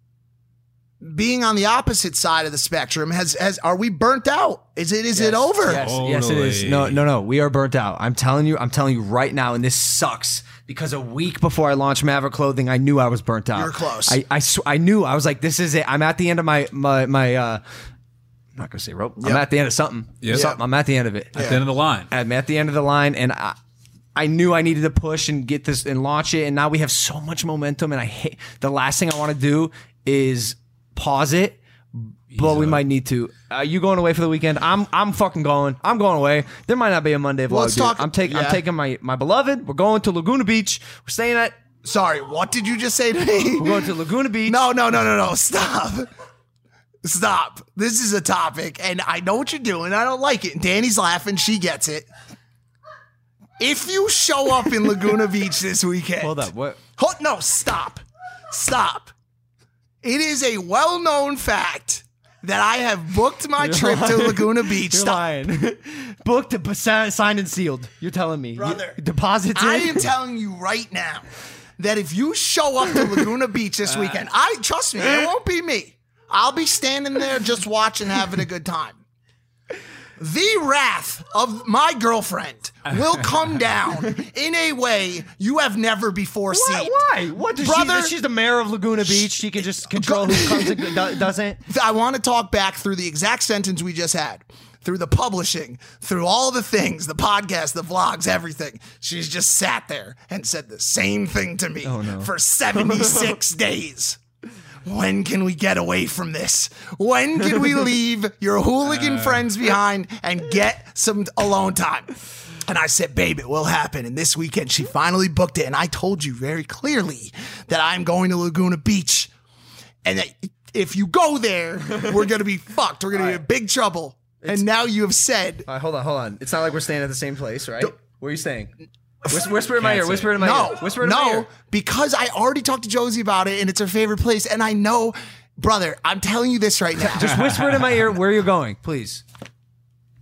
being on the opposite side of the spectrum has has are we burnt out? Is it is it over? Yes, yes, it is. No, no, no. We are burnt out. I'm telling you. I'm telling you right now, and this sucks because a week before I launched Maverick Clothing, I knew I was burnt out. You're close. I I, sw- I knew. I was like, this is it. I'm at the end of my my my. uh I'm not gonna say rope. I'm at the end of something. Yep. Something. I'm at the end of it. At the end of the line. I'm at the end of the line, and I, I knew I needed to push and get this and launch it. And now we have so much momentum, and I hate the last thing I want to do is pause it. But we might need to. Uh, you going away for the weekend? I'm I'm fucking going. I'm going away. There might not be a Monday vlog. Let's dude. talk- I'm taking yeah. I'm taking my my beloved. We're going to Laguna Beach. We're staying at. Sorry, what did you just say to me? We're going to Laguna Beach. No, no, no, no, no. Stop. Stop. This is a topic, and I know what you're doing. I don't like it. Danny's laughing. She gets it. If you show up in Laguna Beach this weekend. Hold up. What? Hold, no, stop. Stop. It is a well known fact that I have booked my trip to Laguna Beach. You're Stop. lying. Booked, signed and sealed. You're telling me, Brother, deposits. I am telling you right now that if you show up to Laguna Beach this uh. weekend, I trust me, it won't be me. I'll be standing there just watching, having a good time. The wrath of my girlfriend will come down in a way you have never before seen. Why? What does Brother- she? She's the mayor of Laguna Beach. She can just control who comes and doesn't. I want to talk back through the exact sentence we just had. Through the publishing, through all the things, the podcast, the vlogs, everything. She's just sat there and said the same thing to me oh, for 76 days. When can we get away from this? When can we leave your hooligan uh. friends behind and get some alone time? And I said, babe, it will happen. And this weekend, she finally booked it. And I told you very clearly that I'm going to Laguna Beach and that if you go there, we're gonna be fucked. We're gonna be in big trouble. and now you have said All right, hold on, hold on. It's not like we're staying at the same place, right? Where are you staying? Whisper, whisper in my ear. Whisper in my ear. no, ear. Whisper in my ear. no, because I already talked to Josie about it, and it's her favorite place. And I know, brother, I'm telling you this right now. Just whisper it in my ear where you're going, please.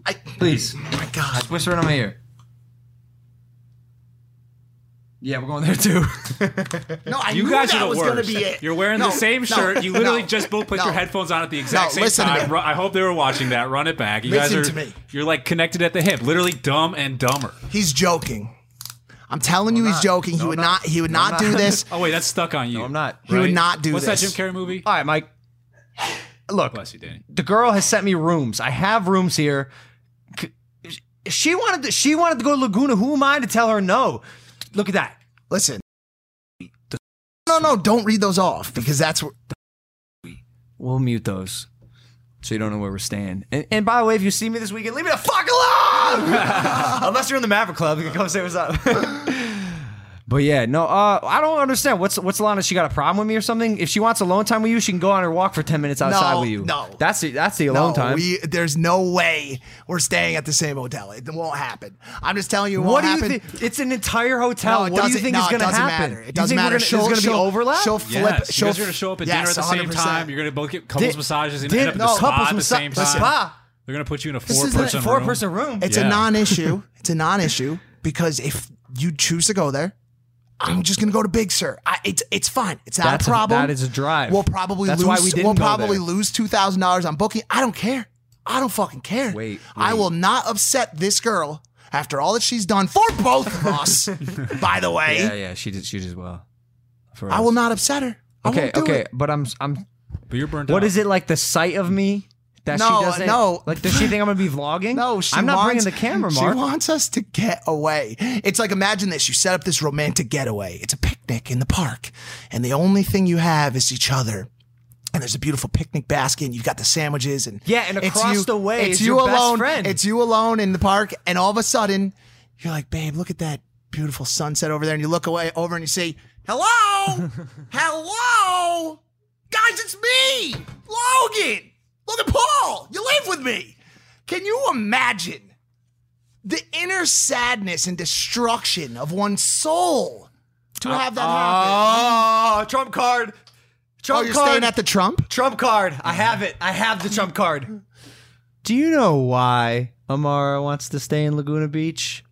I, Please. Oh my God, Just whisper it in my ear. Yeah, we're going there too. no, I You knew guys that are the was worst. gonna be it. You're wearing No, the same no, shirt. You literally no, just both put no. your headphones on at the exact No, same time. me. I hope they were watching that. Run it back. You Listen guys are to me. you're like connected at the hip. Literally dumb and dumber. He's joking. I'm telling you, he's joking. he would not. He would not, do this. Oh wait, that's stuck on you. No, I'm not. He would not do What's this. What's that Jim Carrey movie? All right, Mike. Look, Bless you, Danny. the girl has sent me rooms. I have rooms here. She wanted to, she wanted to go to Laguna. Who am I to tell her no? Look at that. Listen. No, no, don't read those off because that's what. We'll mute those. So you don't know where we're staying. And, and by the way, if you see me this weekend, leave me the fuck alone. Unless you're in the Maverick Club, you can come say what's up. but yeah, no, uh, I don't understand. What's what's Lana? She got a problem with me or something? If she wants alone time with you, she can go on her walk for ten minutes outside No, with you. no. that's the that's the alone No, time. we, there's no way we're staying at the same hotel. It won't happen. I'm just telling you, it what won't do you happen. think? It's an entire hotel. No, it what do you doesn't- think no, is it going to doesn't happen? matter. It You doesn't think we're matter. gonna- She'll- There's going to be she'll- overlap. she'll flip. Yes, she'll you guys are gonna show up at dinner yes, at the same 100%. time. You're gonna both get couples Did- massages and did- end up at the spa couples at the same time. spa. They're gonna put you in a four is a person four room. person room. It's Yeah. a non-issue. It's a non-issue because if you choose to go there, I'm just gonna go to Big Sur. I, it's it's fine. It's not That's a a- problem. that is a drive. We'll probably That's lose. why we didn't we'll go probably there. lose two thousand dollars on booking. I don't care. I don't fucking care. Wait, I wait. will not upset this girl after all that she's done for both of us. by the way, Yeah, yeah, she did. She did well. For I us. will not upset her. I Okay, won't do okay, it. but I'm I'm. But you're burnt What out. is it like? The sight of me that No, she doesn't. no. Like, does she think I'm gonna be vlogging? No, she I'm not wants, bringing the camera, She Mark. wants us to get away. It's like imagine this: you set up this romantic getaway. It's a picnic in the park, and the only thing you have is each other. And there's a beautiful picnic basket, and you've got the sandwiches, and Yeah, and it's across you- the way it's you alone. It's you alone in the park, and all of a sudden, you're like, "Babe, look at that beautiful sunset over there, and you look away over and you say, "Hello, hello, guys, it's me, Logan. Logan Paul. You live with me. Can you imagine the inner sadness and destruction of one's soul to have that happen?" Ah, oh, Trump card. Trump Oh, you're card. staying at the Trump? Trump card. I have it. I have the Trump card. Do you know why Amara wants to stay in Laguna Beach?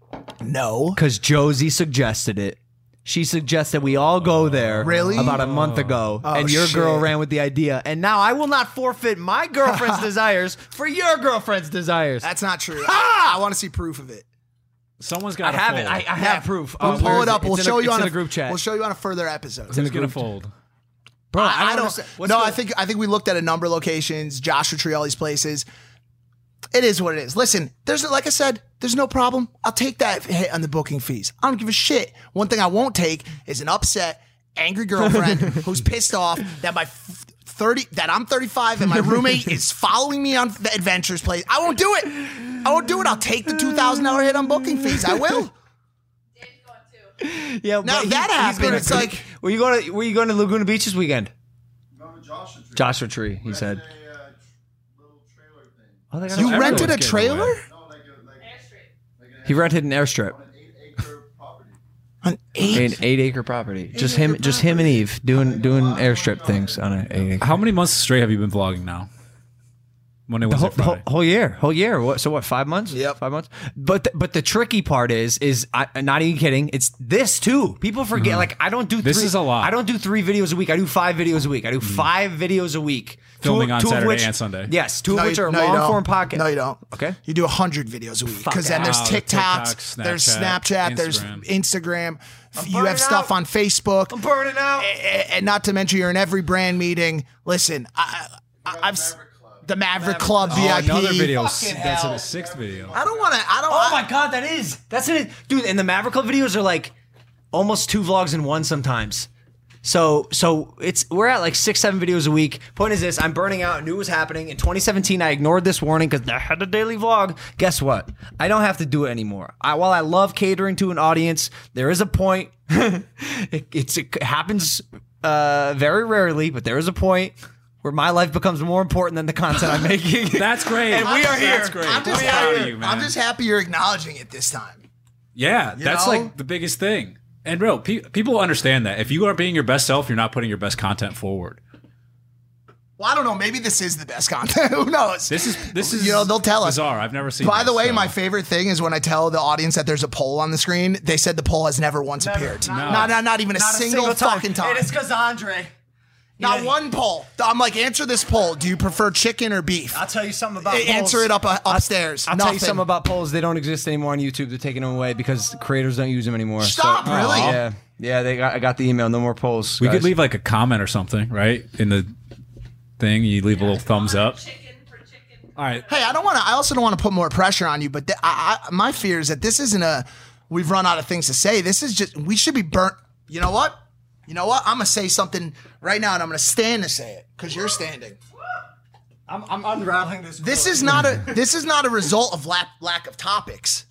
No. Because Josie suggested it. She suggested we all go there Really? about a month ago, Oh, and your girl ran with the idea. And now I will not forfeit my girlfriend's desires for your girlfriend's desires. That's not true. I, want to see proof of it. Someone's got to have fold. it. I, I have proof. We'll pull it it is up. We'll show a- you on in a group chat. We'll show you on a further episode. Who's going to fold? Bro, I, I, I don't don't. understand. No, go- I think I think we looked at a number of locations, Joshua Tree, all these places. It is what it is. Listen, there's like I said, there's no problem. I'll take that hit on the booking fees. I don't give a shit. One thing I won't take is an upset, angry girlfriend who's pissed off that my f- 30 that I'm 35 and my roommate is following me on the adventures place. I won't do it. I won't do it. I'll take the $2,000 hit on booking fees. I will. Dave's going. Yeah, Now but that he's been happened, it's like- were you going to were you going to Laguna Beach this weekend? Going to Joshua Tree. Joshua Tree, he said. Rented a, uh, tr- little trailer thing. Oh, they got You everyone's rented a getting trailer? away. No, like a, like, Airstream. He rented an airstrip, an eight acre property. An eight. an eight acre property. Just him, just him and Eve doing doing airstrip things on an eight acre. How many months straight have you been vlogging now? Monday, The Wednesday, whole, the whole, Friday. whole year, whole year. What? So what? Five months? Yep. five months. But the, but the tricky part is is I, I'm not even kidding. It's this too. People forget. Mm-hmm. Like I don't do. This three, is a lot. I don't do three videos a week. I do five videos a week. I do mm-hmm. five videos a week. Filming on of Saturday which- and Sunday. Yes, two of which are no, long form podcast. No, you don't. Okay. You do 100 videos a week. Because then there's TikToks, TikTok, there's Snapchat, Snapchat, there's Instagram. Instagram. You burning have stuff out. on Facebook. I'm burning out. A- And not to mention, you're in every brand meeting. Listen, I, I, I've s- the Maverick Club Oh, VIP. another video. Fucking That's hell. the sixth video. I don't want to. I don't. Oh I- my god, that is that's it, dude. And the Maverick Club videos are like almost two vlogs in one sometimes. So so it's we're at like six seven videos a week. Point is this: I'm burning out. I knew it was happening in 2017. I ignored this warning because I had a daily vlog. Guess what? I don't have to do it anymore. I, while I love catering to an audience, there is a point. it, it's, it happens uh, very rarely, but there is a point. Where my life becomes more important than the content I'm making. That's great. And we are here. That's great. I'm just, proud of happy, you, man. I'm just happy you're acknowledging it this time. Yeah, that's know? like the biggest thing. And real pe- people understand that if you aren't being your best self, you're not putting your best content forward. Well, I don't know. Maybe this is the best content. Who knows? This is this is You know, they'll tell us. bizarre. I've never seen. By the way, so. my favorite thing is when I tell the audience that there's a poll on the screen. They said the poll has never once appeared. No. Not, not, not even a, single, fucking time. And it's because Andre. Not Yeah. one poll. I'm like, answer this poll. Do you prefer chicken or beef? I'll tell you something about A- polls. answer it up uh, upstairs. I'll tell you Nothing. something about polls. They don't exist anymore on YouTube. They're taking them away because creators don't use them anymore. Stop, So- really? Yeah, yeah. They got. I got the email. No more polls. we guys. could leave like a comment or something, right? In the thing, you leave a little thumbs up. Chicken for chicken. All right. Hey, I don't want to. I also don't want to put more pressure on you, but th- I, I, my fear is that this isn't a. We've run out of things to say. This is just. We should be burnt. You know what? You know what? I'm gonna say something right now, and I'm gonna stand to say it because you're standing. I'm, I'm unraveling this. This is not a. This is not a result of lack lack of topics.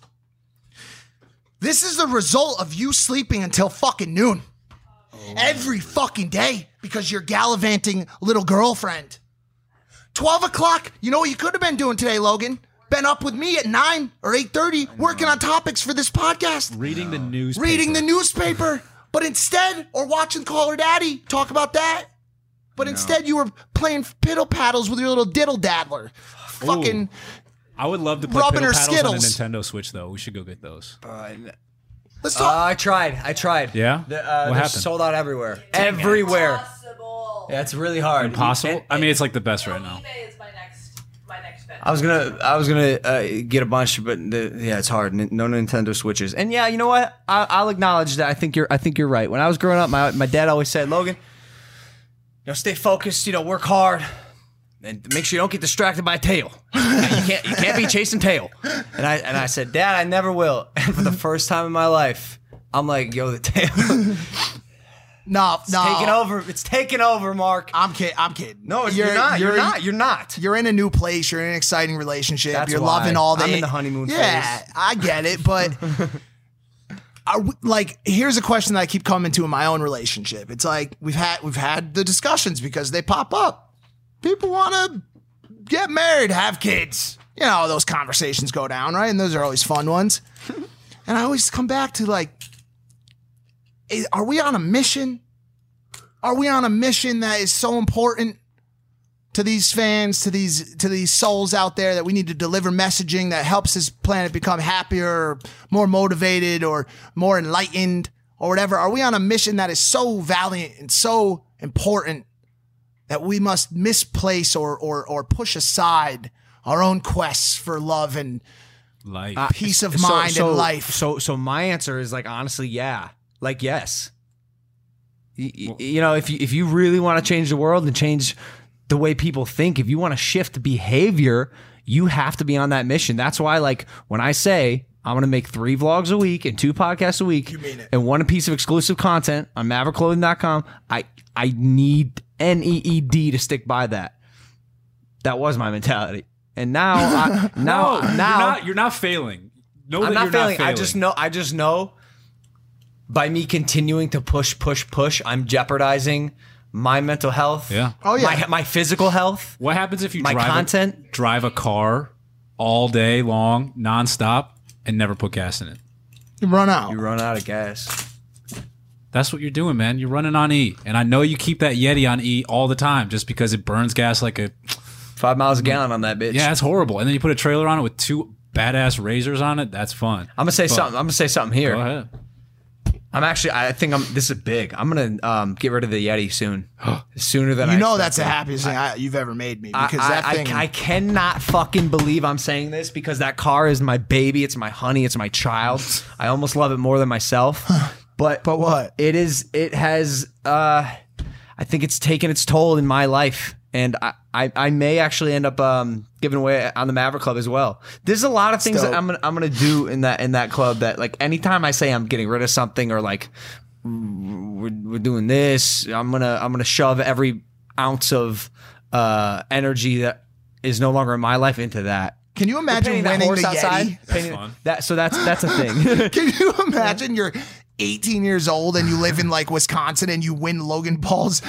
This is the result of you sleeping until fucking noon. Every fucking day because you're gallivanting little girlfriend. 12 o'clock. You know what you could have been doing today, Logan? Been up with me at 9 or 8.30 working on topics for this podcast. Reading the news. Reading the newspaper. But instead, or watching Call Her Daddy, talk about that. But instead, you were playing piddle paddles with your little diddle daddler. Fucking. I would love to play Rubbing Piddle her Paddles on a Skittles. Nintendo Switch though. We should go get those. Let's Uh, talk. I tried. I tried. Yeah? The, uh, What happened? Sold out everywhere. Everywhere. Possible. Yeah, it's really hard. Possible. And- I mean, it's like the best right now. eBay is my next my next bet. I was gonna, I was gonna uh, get a bunch, but the, yeah, it's hard. No Nintendo Switches, and yeah, you know what? I, I'll acknowledge that. I think you're, I think you're right. When I was growing up, my my dad always said, Logan, you know, stay focused. You know, work hard, and make sure you don't get distracted by tail. you can't, you can't be chasing tail. And I and I said, Dad, I never will. And for the first time in my life, I'm like, yo, the tail, it's no, no. taking over. It's taking over, Mark. I'm kidding. I'm kidding. No, you're, not. You're, not. You're not. You're in a new place. You're in an exciting relationship. That's you're why. loving all the. I'm in the honeymoon yeah, phase. I get it, but are we, like here's a question that I keep coming to in my own relationship. It's like we've had we've had the discussions because they pop up. People want to get married, have kids. You know, those conversations go down, right? And those are always fun ones. and I always come back to like is- are we on a mission? Are we on a mission that is so important to these fans, to these to these souls out there that we need to deliver messaging that helps this planet become happier, or more motivated, or more enlightened, or whatever? Are we on a mission that is so valiant and so important that we must misplace or or or push aside our own quests for love and Like peace of So- mind so, and life? So, so my answer is like honestly, yeah, like yes. Y- y- You, know, if you if you really want to change the world and change the way people think, if you want to shift behavior, you have to be on that mission. That's why, like, when I say I'm going to make three vlogs a week and two podcasts a week, and one piece of exclusive content on MaverickClothing.com, I I need N E E D to stick by that. That was my mentality, and now I, now no, now you're not, you're not failing. No, I'm that not you're failing. not failing. I just know. I just know. By me continuing to push, push, push, I'm jeopardizing my mental health. Yeah. Oh, yeah. My my physical health. What happens if you My drive content? A, drive a car all day long, nonstop, and never put gas in it? You run out. You run out of gas. That's what you're doing, man. You're running on E, and I know you keep that Yeti on E all the time, just because it burns gas like a Five miles a gallon on that bitch. yeah. It's horrible. And then you put a trailer on it with two badass razors on it. That's fun. I'm gonna say But- something. I'm gonna say something here. Go ahead. I'm actually. I think I'm. This is big. I'm gonna um, get rid of the Yeti soon. Sooner than You I know that's the happiest thing I, you've ever made me because I, that I- thing. I, cannot fucking believe I'm saying this because that car is my baby. It's my honey. It's my child. I almost love it more than myself. But but what? it is. It has. Uh, I think it's taken its toll in my life, and I, I, I may actually end up um, giving away on the Maverick Club as well. There's a lot of things that. I'm gonna I'm gonna do in that in that club that like anytime I say I'm getting rid of something or like we're, we're doing this. I'm gonna I'm gonna shove every ounce of uh, energy that is no longer in my life into that. Can you imagine Painting that winning horse the outside. Yeti? Painting- fun. That so that's that's a thing. Can you imagine you're 18 years old and you live in like Wisconsin and you win Logan Paul's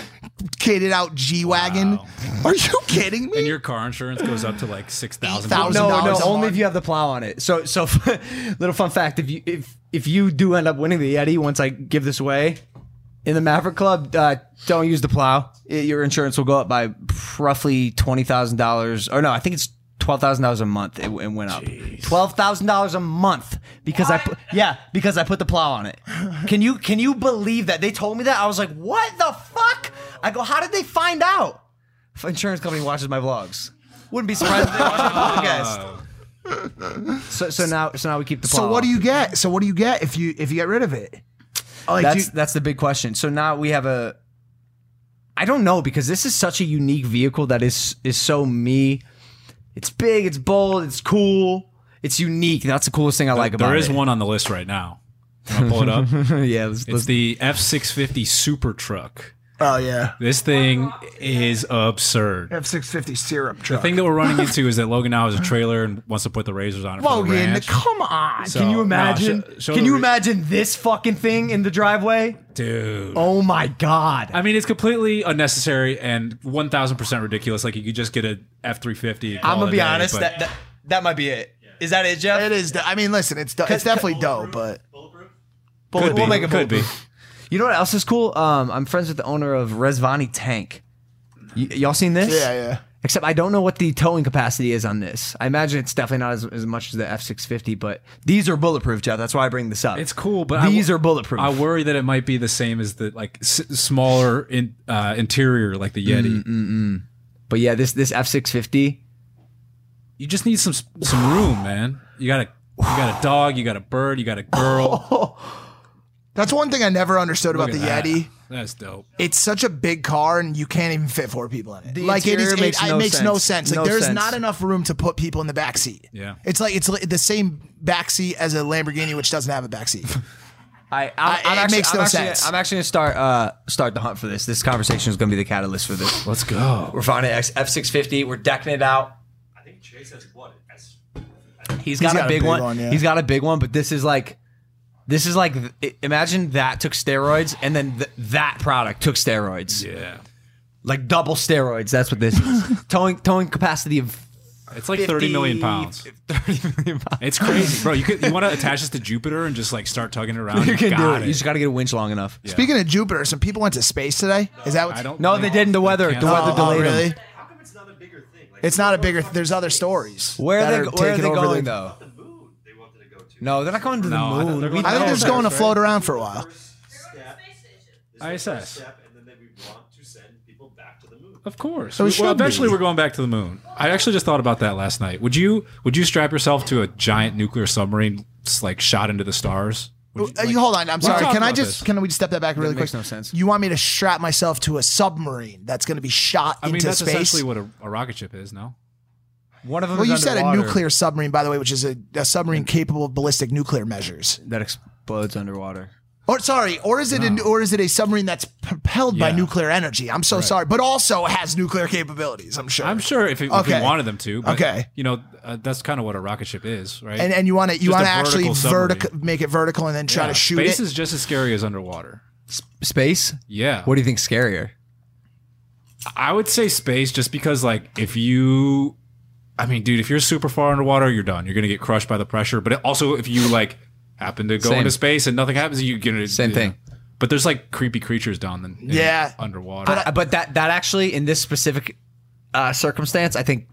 kitted out G wagon? Are you kidding me? And your car insurance goes up to like six thousand. $8,000. no, no, only if you have the plow on it. So so little fun fact: if you if if you do end up winning the Yeti once I give this away. In the Maverick Club, uh, don't use the plow. It- your insurance will go up by roughly twenty thousand dollars, or no, I think it's twelve thousand dollars a month. It, it went up twelve thousand dollars a month because I put yeah because I put the plow on it. Can you can you believe that they told me that? I was like, what the fuck? I go, how did they find out? If insurance company watches my vlogs, wouldn't be surprised if they watch my podcast. So so now so now we keep the plow. so what do you get? So what do you get if you if you get rid of it? Like, That's you- that's the big question. So now we have a. I don't know because this is such a unique vehicle that is is so me. It's big, it's bold, it's cool, it's unique. That's the coolest thing I like about There it. is one on the list right now. I'll pull it up. yeah, let's, It's let's, the F six fifty Super Truck. Oh yeah, This thing is absurd. F650 syrup The thing that we're running into is that Logan now has a trailer and wants to put the razors on it. Logan, ranch. come on. So- can you no, imagine? sh- can you re- imagine this fucking thing in the driveway? dude. Oh my god! I mean, it's completely unnecessary and one thousand percent ridiculous. Like you could just get a F three fifty. I'm gonna be honest. That, that that might be it. Is that it, Jeff? It is. I mean, listen, it's do- it's definitely dope, but could. We'll make it could be. Bulletproof. You know what else is cool? Um, I'm friends with the owner of Rezvani Tank. Y- y'all seen this? yeah, yeah. Except I don't know what the towing capacity is on this. I imagine it's definitely not as, as much as the F650, but these are bulletproof, Jeff. That's why I bring this up. It's cool, but I these w- are bulletproof. I worry that it might be the same as the like s- smaller in, uh, interior, like the Yeti. Mm, but yeah, this this F650. You just need some some room, man. You got a you got a dog, you got a bird, you got a girl. That's one thing I never understood about the that. Yeti. That's dope. It's such a big car, and you can't even fit four people in it. The like it is, interior it makes it no makes no sense. sense. Like No there's sense. not enough room to put people in the back seat. Yeah. it's like it's like the same back seat as a Lamborghini, which doesn't have a back seat. I, I'm, I- I'm it actually, makes I'm no actually, sense. I'm actually gonna start uh start the hunt for this. This conversation is gonna be the catalyst for this. Let's go. We're finding X F650. We're decking it out. I think Chase has what? S- He's got, got a a big, big one. one, yeah. He's got a big one, but this is like This is like imagine that took steroids and then th- that product took steroids. Yeah. Like double steroids. That's what this is. towing towing capacity of It's like 30 million pounds. 30 million pounds. It's crazy, bro. You could, you want to attach this to Jupiter and just like start tugging it around. You can do got it. You just got to get a winch long enough. Speaking of Jupiter, some people went to space today. Is that what? I don't. No, they didn't. The weather. The weather Oh, oh, delayed really? them. How come it's not a bigger thing? Like, It's not a bigger. There's other stories. Where are they? Where are they going the- though? the moon they wanted to go to. No, they're not going to the No, I thought moon. they're We going I think know they're just that. going to float around for a while. Step, Space station. this is the first ISS. step, and then they- want to send people back to the moon. Of course. So it well, should eventually be. we're going back to the moon. I actually just thought about that last night. Would you would you strap yourself to a giant nuclear submarine s- like shot into the stars? Would Uh, you, you hold on. I'm sorry. talk Can I about just this. can we step that back really makes quick? no sense. You want me to strap myself to a submarine that's going to be shot I mean, into that's space? essentially what a, a rocket ship is. No. One of them. well, is you said a nuclear submarine, by the way, which is a, a submarine capable of ballistic nuclear measures. that explodes underwater. Or sorry, or is it a, or is it a submarine that's propelled by Yeah. nuclear energy? I'm so sorry, but also has nuclear capabilities. I'm sure. I'm sure if, it, if Okay. we wanted them to. But, Okay. You know, uh, that's kind of what a rocket ship is, right? And and you want to you Just a want to actually vertical submarine. vertical make it vertical and then try Yeah, to shoot it. Space it. is just as scary as underwater. Space. Yeah. What do you think scarier? I would say space just because like if you I mean, dude, if you're super far underwater, you're done. You're gonna get crushed by the pressure. But also if you like happen to go Same. into space and nothing happens, you're gonna Same yeah. thing. But there's like creepy creatures down in, in Yeah. underwater. Uh, but that that actually in this specific uh, circumstance, I think.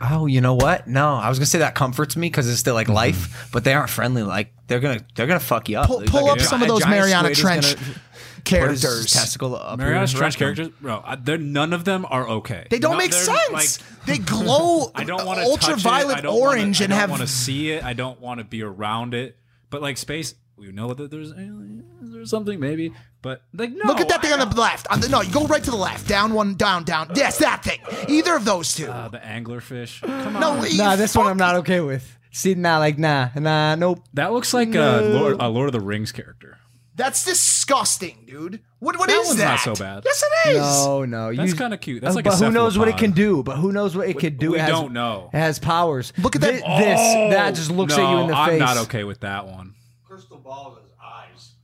Oh, you know what? No, I was gonna say that comforts me because it's still like life, but they aren't friendly. Like they're gonna they're gonna fuck you up. pull, pull a up gi- some of those Mariana Trench gonna put his characters. testicle up here Mariana's Trench characters, bro, I- they're none of them are okay. They don't No, make they're, sense. like, they glow I don't want to ultraviolet I don't orange wanna, and I don't have want to see it. I don't want to be around it. But like space, we know that there's aliens or something maybe. But like no, Look at that thing I on the left. On the, no, you go right to the left. Down one, down, down. Yes, that thing. Either of those two. Uh, the anglerfish. Come on. no, Nah, this one I'm not okay with. See, nah, like nah, nah, nope. That looks like a, Lord, a Lord of the Rings character. That's disgusting, dude. What what That is one's that? not so bad. Yes, it is. No, no. That's you- kinda cute. That's uh, like but a who knows what it can do? But who knows what it could do? we It has- don't know. It has powers. Look at that- Thi- This, that oh! just looks no, at you in the face. I'm face. not okay with that one. Crystal ball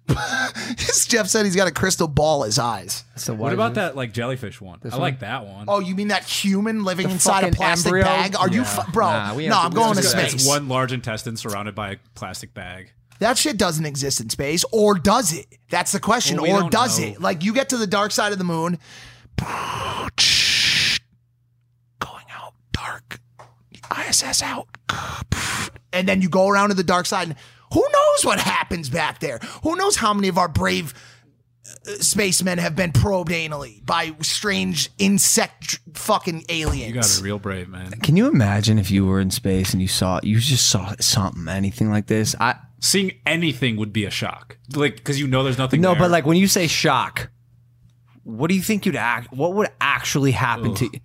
as eyes. Jeff said he's got a crystal ball as eyes. So What about that like jellyfish one? I one? like that one. Oh, you mean that human living The inside a fucking plastic embryo? bag? Are you, fu- bro? Nah, we have no, to- I'm we going have to to- space. It's one large intestine surrounded by a plastic bag. That shit doesn't exist in space, or does it? That's the question. Well, we or does know. it? Like you get to the dark side of the moon, going out dark, ISS out, and then you go around to the dark side. And who knows what happens back there? Who knows how many of our brave spacemen have been probed anally by strange insect fucking aliens? You got to be real brave, man. Can you imagine if you were in space and you saw you just saw something, anything like this? I Seeing anything would be a shock, like because you know there's nothing. no, there. but like when you say shock, what do you think you'd act? What would actually happen to you?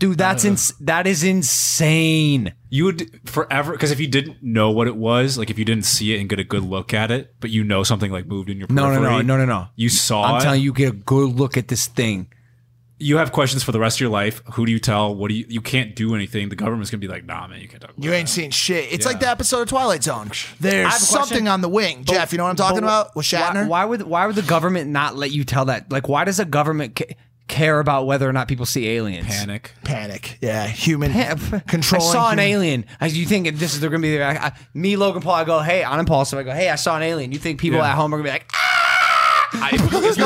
Dude, that's ins- that is insane. You would forever because if you didn't know what it was, like if you didn't see it and get a good look at it, but you know something like moved in your No, no, no, no, no, no. You saw I'm it. telling you, get a good look at this thing. you have questions for the rest of your life. Who do you tell? What do you? You can't do anything. The government's gonna be like, Nah, man, you can't talk. About You ain't seen shit. It's like the episode of Twilight Zone. I There's have a question. something on the wing. Jeff, you know what I'm talking But about with Shatner? Why, why would why would the government not let you tell that? Like, why does a government ca- care about whether or not people see aliens? panic. Panic. Yeah, human control. I controlling. saw an human- alien. As you think this is they're gonna be there? I, I- me, Logan Paul. I go, hey, on Impaulsive. I go, hey, I saw an alien. You think people Yeah. at home are gonna be like, ah? I, if, you're, if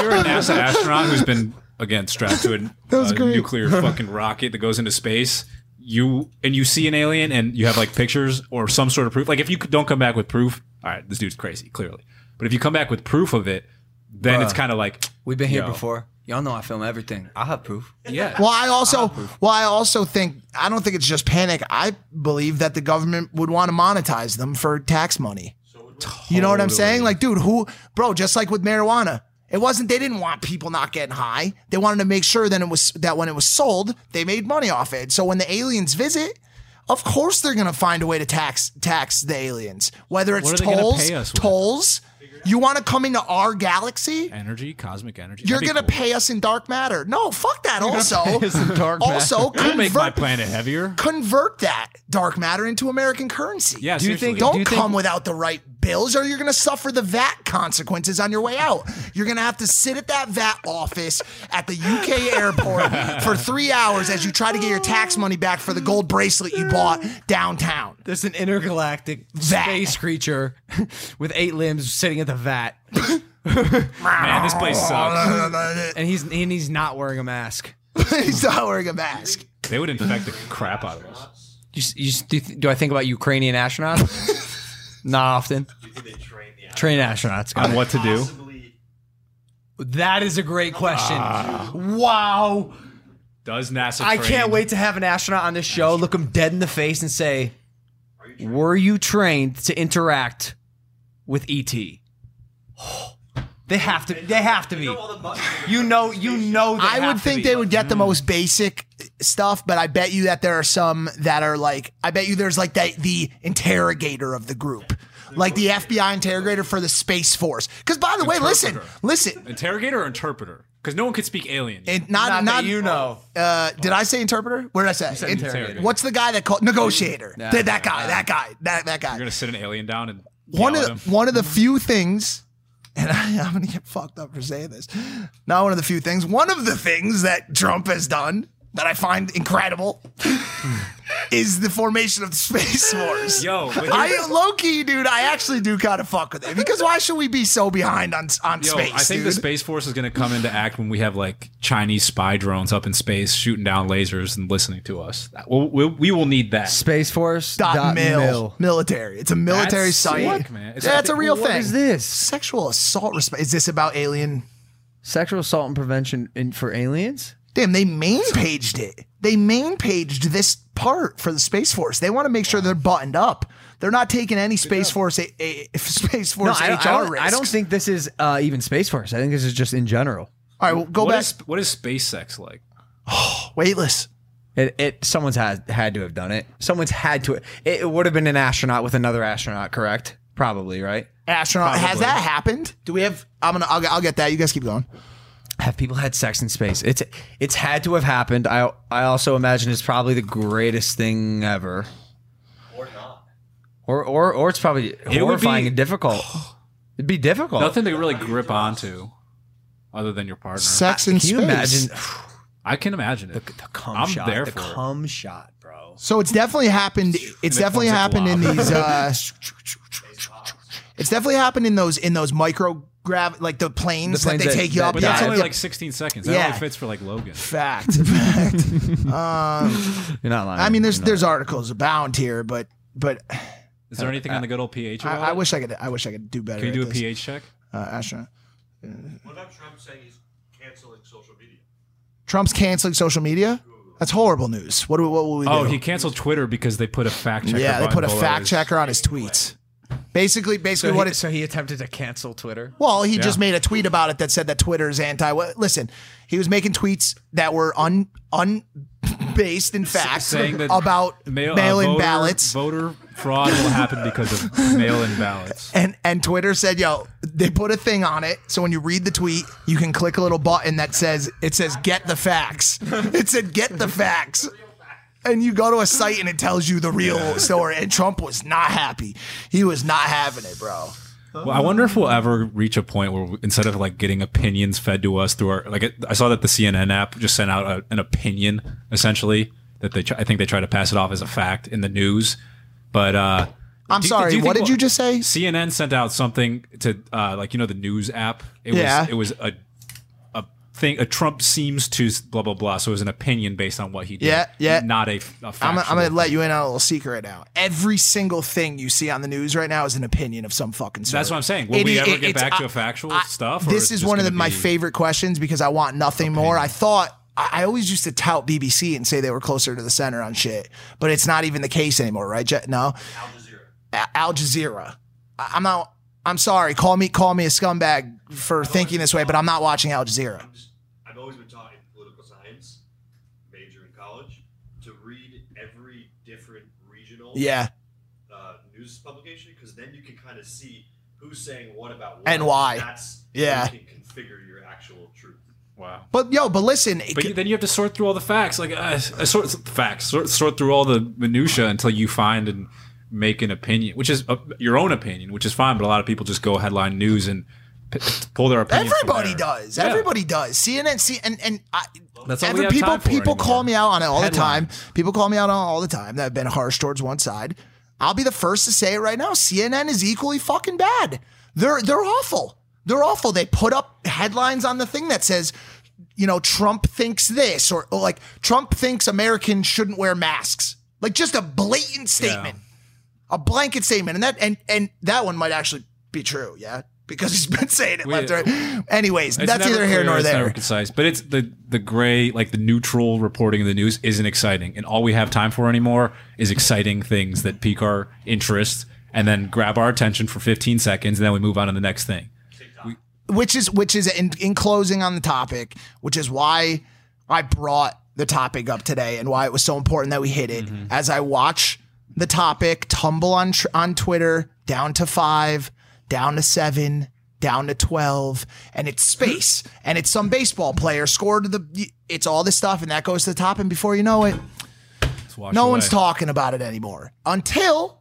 you're a NASA astronaut who's been again strapped to a, a nuclear fucking rocket that goes into space, you and you see an alien and you have like pictures or some sort of proof. Like if you don't come back with proof, all right, this dude's crazy, clearly. But if you come back with proof of it, then it's kind of like We've been here yo, before. Y'all know I film everything. I have proof. Yeah. Well, I also, well, I also think I don't think it's just panic. I believe that the government would want to monetize them for tax money. You know what I'm saying? Like, dude, who, bro? Just like with marijuana, it wasn't. They didn't want people not getting high. They wanted to make sure that it was that when it was sold, they made money off it. So when the aliens visit, Of course, they're gonna find a way to tax tax the aliens, whether it's What are they gonna tolls, pay us with? tolls. You want to come into our galaxy? Energy, cosmic energy. You're That'd be gonna cool. pay us in dark matter. No, fuck that. Also, pay us in dark matter. also It'll make my convert, planet heavier. convert that dark matter into American currency. Yeah, Do you seriously. think- Don't do you think- come without the right bills, or you're going to suffer the VAT consequences on your way out. You're going to have to sit at that VAT office at the UK airport for three hours as you try to get your tax money back for the gold bracelet you bought downtown. There's an intergalactic Vat. space creature with eight limbs sitting at the vat, Man, this place sucks. and he's and he's not wearing a mask. He's not wearing a mask. They would infect the crap out of us. You, you, do, you th- do I think about Ukrainian astronauts? not often. Do you think they train the Train astronauts. got On it. what to do? Possibly, That is a great question. Ah. wow. Does NASA? I can't wait to have an astronaut on this show, look him dead in the face, and say, "Were you trained to interact with ET?" they have to. They have to be. all the buttons in the You know. You know. They I have would to think be. they would get the most basic stuff, but I bet you that there are some that are like, I bet you there's like the, the interrogator of the group. Like the FBI interrogator for the Space Force. Because by the way, listen, listen. Interrogator or interpreter? Because no one could speak alien. It, Not, not, that not you know. Uh, did I say interpreter? What did I say? In- interrogator. What's the guy that called negotiator? Yeah. That, that guy. That guy. That that guy. You're gonna sit an alien down and one of the, one of the few things, and I, I'm gonna get fucked up for saying this. Not one of the few things. One of the things that Trump has done that I find incredible is the formation of the Space Force. Yo, but I here's- low key, dude. I actually do kind of fuck with it because why should we be so behind on on Yo, space? I think dude? the Space Force is going to come into act when we have like Chinese spy drones up in space shooting down lasers and listening to us. That- We'll, we'll, we will need that. Space Force dot, mil. military. It's a military That's site. sick, man. It's- yeah, it's a real What thing. is this? Sexual assault. Resp- is this about alien? Sexual assault and prevention in, for aliens? Damn, they main paged it. They main paged this part for the Space Force. They want to make sure they're buttoned up. They're not taking any Space Force a, a, Space Force I, HR don't- I don't, risks. I don't think this is uh, even Space Force. I think this is just in general. All right, well, go What back. is, what is space sex like? Weightless. It, it someone's had had to have done it. Someone's had to. It, it would have been an astronaut with another astronaut, correct? Probably, right? Astronaut. Has that happened? Do we have? I'm gonna. I'll, I'll get that. You guys keep going. Have people had sex in space? It's it's had to have happened. I I also imagine it's probably the greatest thing ever. or not. Or or or it's probably would horrifying be- and difficult. It'd be difficult. Nothing to really grip onto other than your partner. Sex in Can you space. imagine I can imagine it. the cum I'm shot? there the for it. cum shot, bro. So it's definitely happened. It's it definitely happened in these. Uh, it's definitely happened in those in those micro grav like the planes, The planes that they that- take you that up. But Yeah, that's only yeah. like 16 seconds. That Yeah. only fits for like Logan. fact. fact. um, You're not lying. I mean, there's You're there's articles abound here, but but Is there anything on the good old pH? I, I wish I could. I wish I could do better. Can you do a this. pH check? Uh, astronaut. What about Trump saying he's canceling social media? Trump's canceling social media. That's horrible news. What do we, what will we do? Oh, he canceled Twitter because they put a fact checker. yeah, they put a fact checker on his tweets. Basically, basically So what he, it's so he attempted to cancel Twitter. Well, he Yeah. just made a tweet about it that said that Twitter is anti. Listen, he was making tweets that were un unbased in fact about Mail, uh, mail-in voter- ballots. Voter fraud will happen because of mail-in ballots. And and Twitter said, "Yo, they put a thing on it, so when you read the tweet, you can click a little button that says it says get the facts. It said get the facts." And you go to a site and it tells you the real story. And Trump was not happy. He was not having it, bro. Well, I wonder if we'll ever reach a point where we- instead of like getting opinions fed to us through our like I saw that the CNN app just sent out a, an opinion essentially that they I think they try to pass it off as a fact in the news, but uh I'm do sorry. do what did you just say? CNN sent out something to uh, like you know the news app. It Yeah. was it was a thing. A Trump seems to blah blah blah. So it was an opinion based on what he did. Yeah, yeah. Not a. a I'm, factual I'm going to let you in on a little secret right now. Every single thing you see on the news right now is an opinion of some fucking sort. That's what I'm saying. Will It we is- ever it- get it's- back to I- a factual I- stuff? This it's is just one of the, my favorite questions because I want nothing more. I thought I I always used to tout BBC and say they were closer to the center on shit, but it's not even the case anymore, right? Je- No, Al Jazeera. Al Jazeera. I- I'm not. I'm sorry. Call me call me a scumbag for thinking this way, but I'm not watching Al Jazeera. I'm just, I've always been taught in political science, major in college, to read every different original Yeah. uh, news publication because then you can kind of see who's saying what about what And why. That's Yeah. You can configure your actual truth. Wow. But yo, but listen, it But could- then you have to sort through all the facts, like uh, sort facts, sort, sort through all the minutia until you find and make an opinion, which is uh, your own opinion, which is fine. But a lot of people just go headline news and p- pull their opinion. from Everybody does. Yeah. Everybody does. CNN, see, and and I, That's all we every- have people people call me out on it all the time. People call me out on it all the time that have been harsh towards one side. I'll be the first to say it right now. CNN is equally fucking bad. They're they're awful. They're awful. They put up headlines on the thing that says, you know, Trump thinks this, or, or like Trump thinks Americans shouldn't wear masks. Like just a blatant statement a blanket statement, and that and and that one might actually be true, yeah, because he's been saying it We- left right. Anyways, that's never neither here nor there. Never concise, but it's the the gray, like the neutral reporting of the news isn't exciting, and all we have time for anymore is exciting things that pique our interest and then grab our attention for 15 seconds, and then we move on to the next thing. which is which is in, in closing on the topic, which is why I brought the topic up today and why it was so important that we hit it. Mm-hmm. As I watch the topic tumble on tr- on Twitter down to five, down to seven, down to twelve, and it's space, and it's some baseball player scored the. It's all this stuff, and that goes to the top, and before you know it, no away. one's talking about it anymore until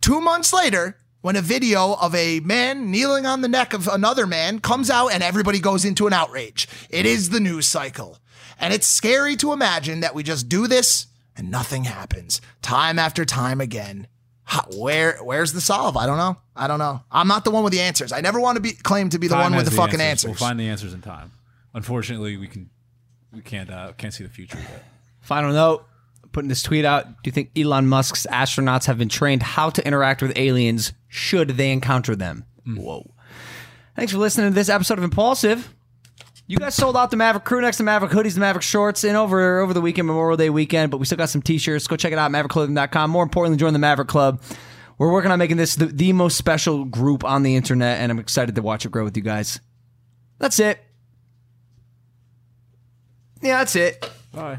two months later when a video of a man kneeling on the neck of another man comes out and everybody goes into an outrage. It is the news cycle. And it's scary to imagine that we just do this and nothing happens time after time again. How, where where's the solve? I don't know. I don't know. I'm not the one with the answers. I never want to be claim to be the Time one with has the, fucking answers. answers. We'll find the answers in time. Unfortunately, we can we can't uh, can't see the future yet. Final note. Putting this tweet out. Do you think Elon Musk's astronauts have been trained how to interact with aliens should they encounter them? Whoa. Thanks for listening to this episode of Impaulsive. You guys sold out the Maverick crew next to Maverick hoodies, the Maverick shorts, and over over the weekend, Memorial Day weekend. But we still got some t-shirts. Go check it out, MaverickClothing.com. More importantly, join the Maverick Club. We're working on making this the, the most special group on the internet, and I'm excited to watch it grow with you guys. That's it. Yeah, that's it. Bye.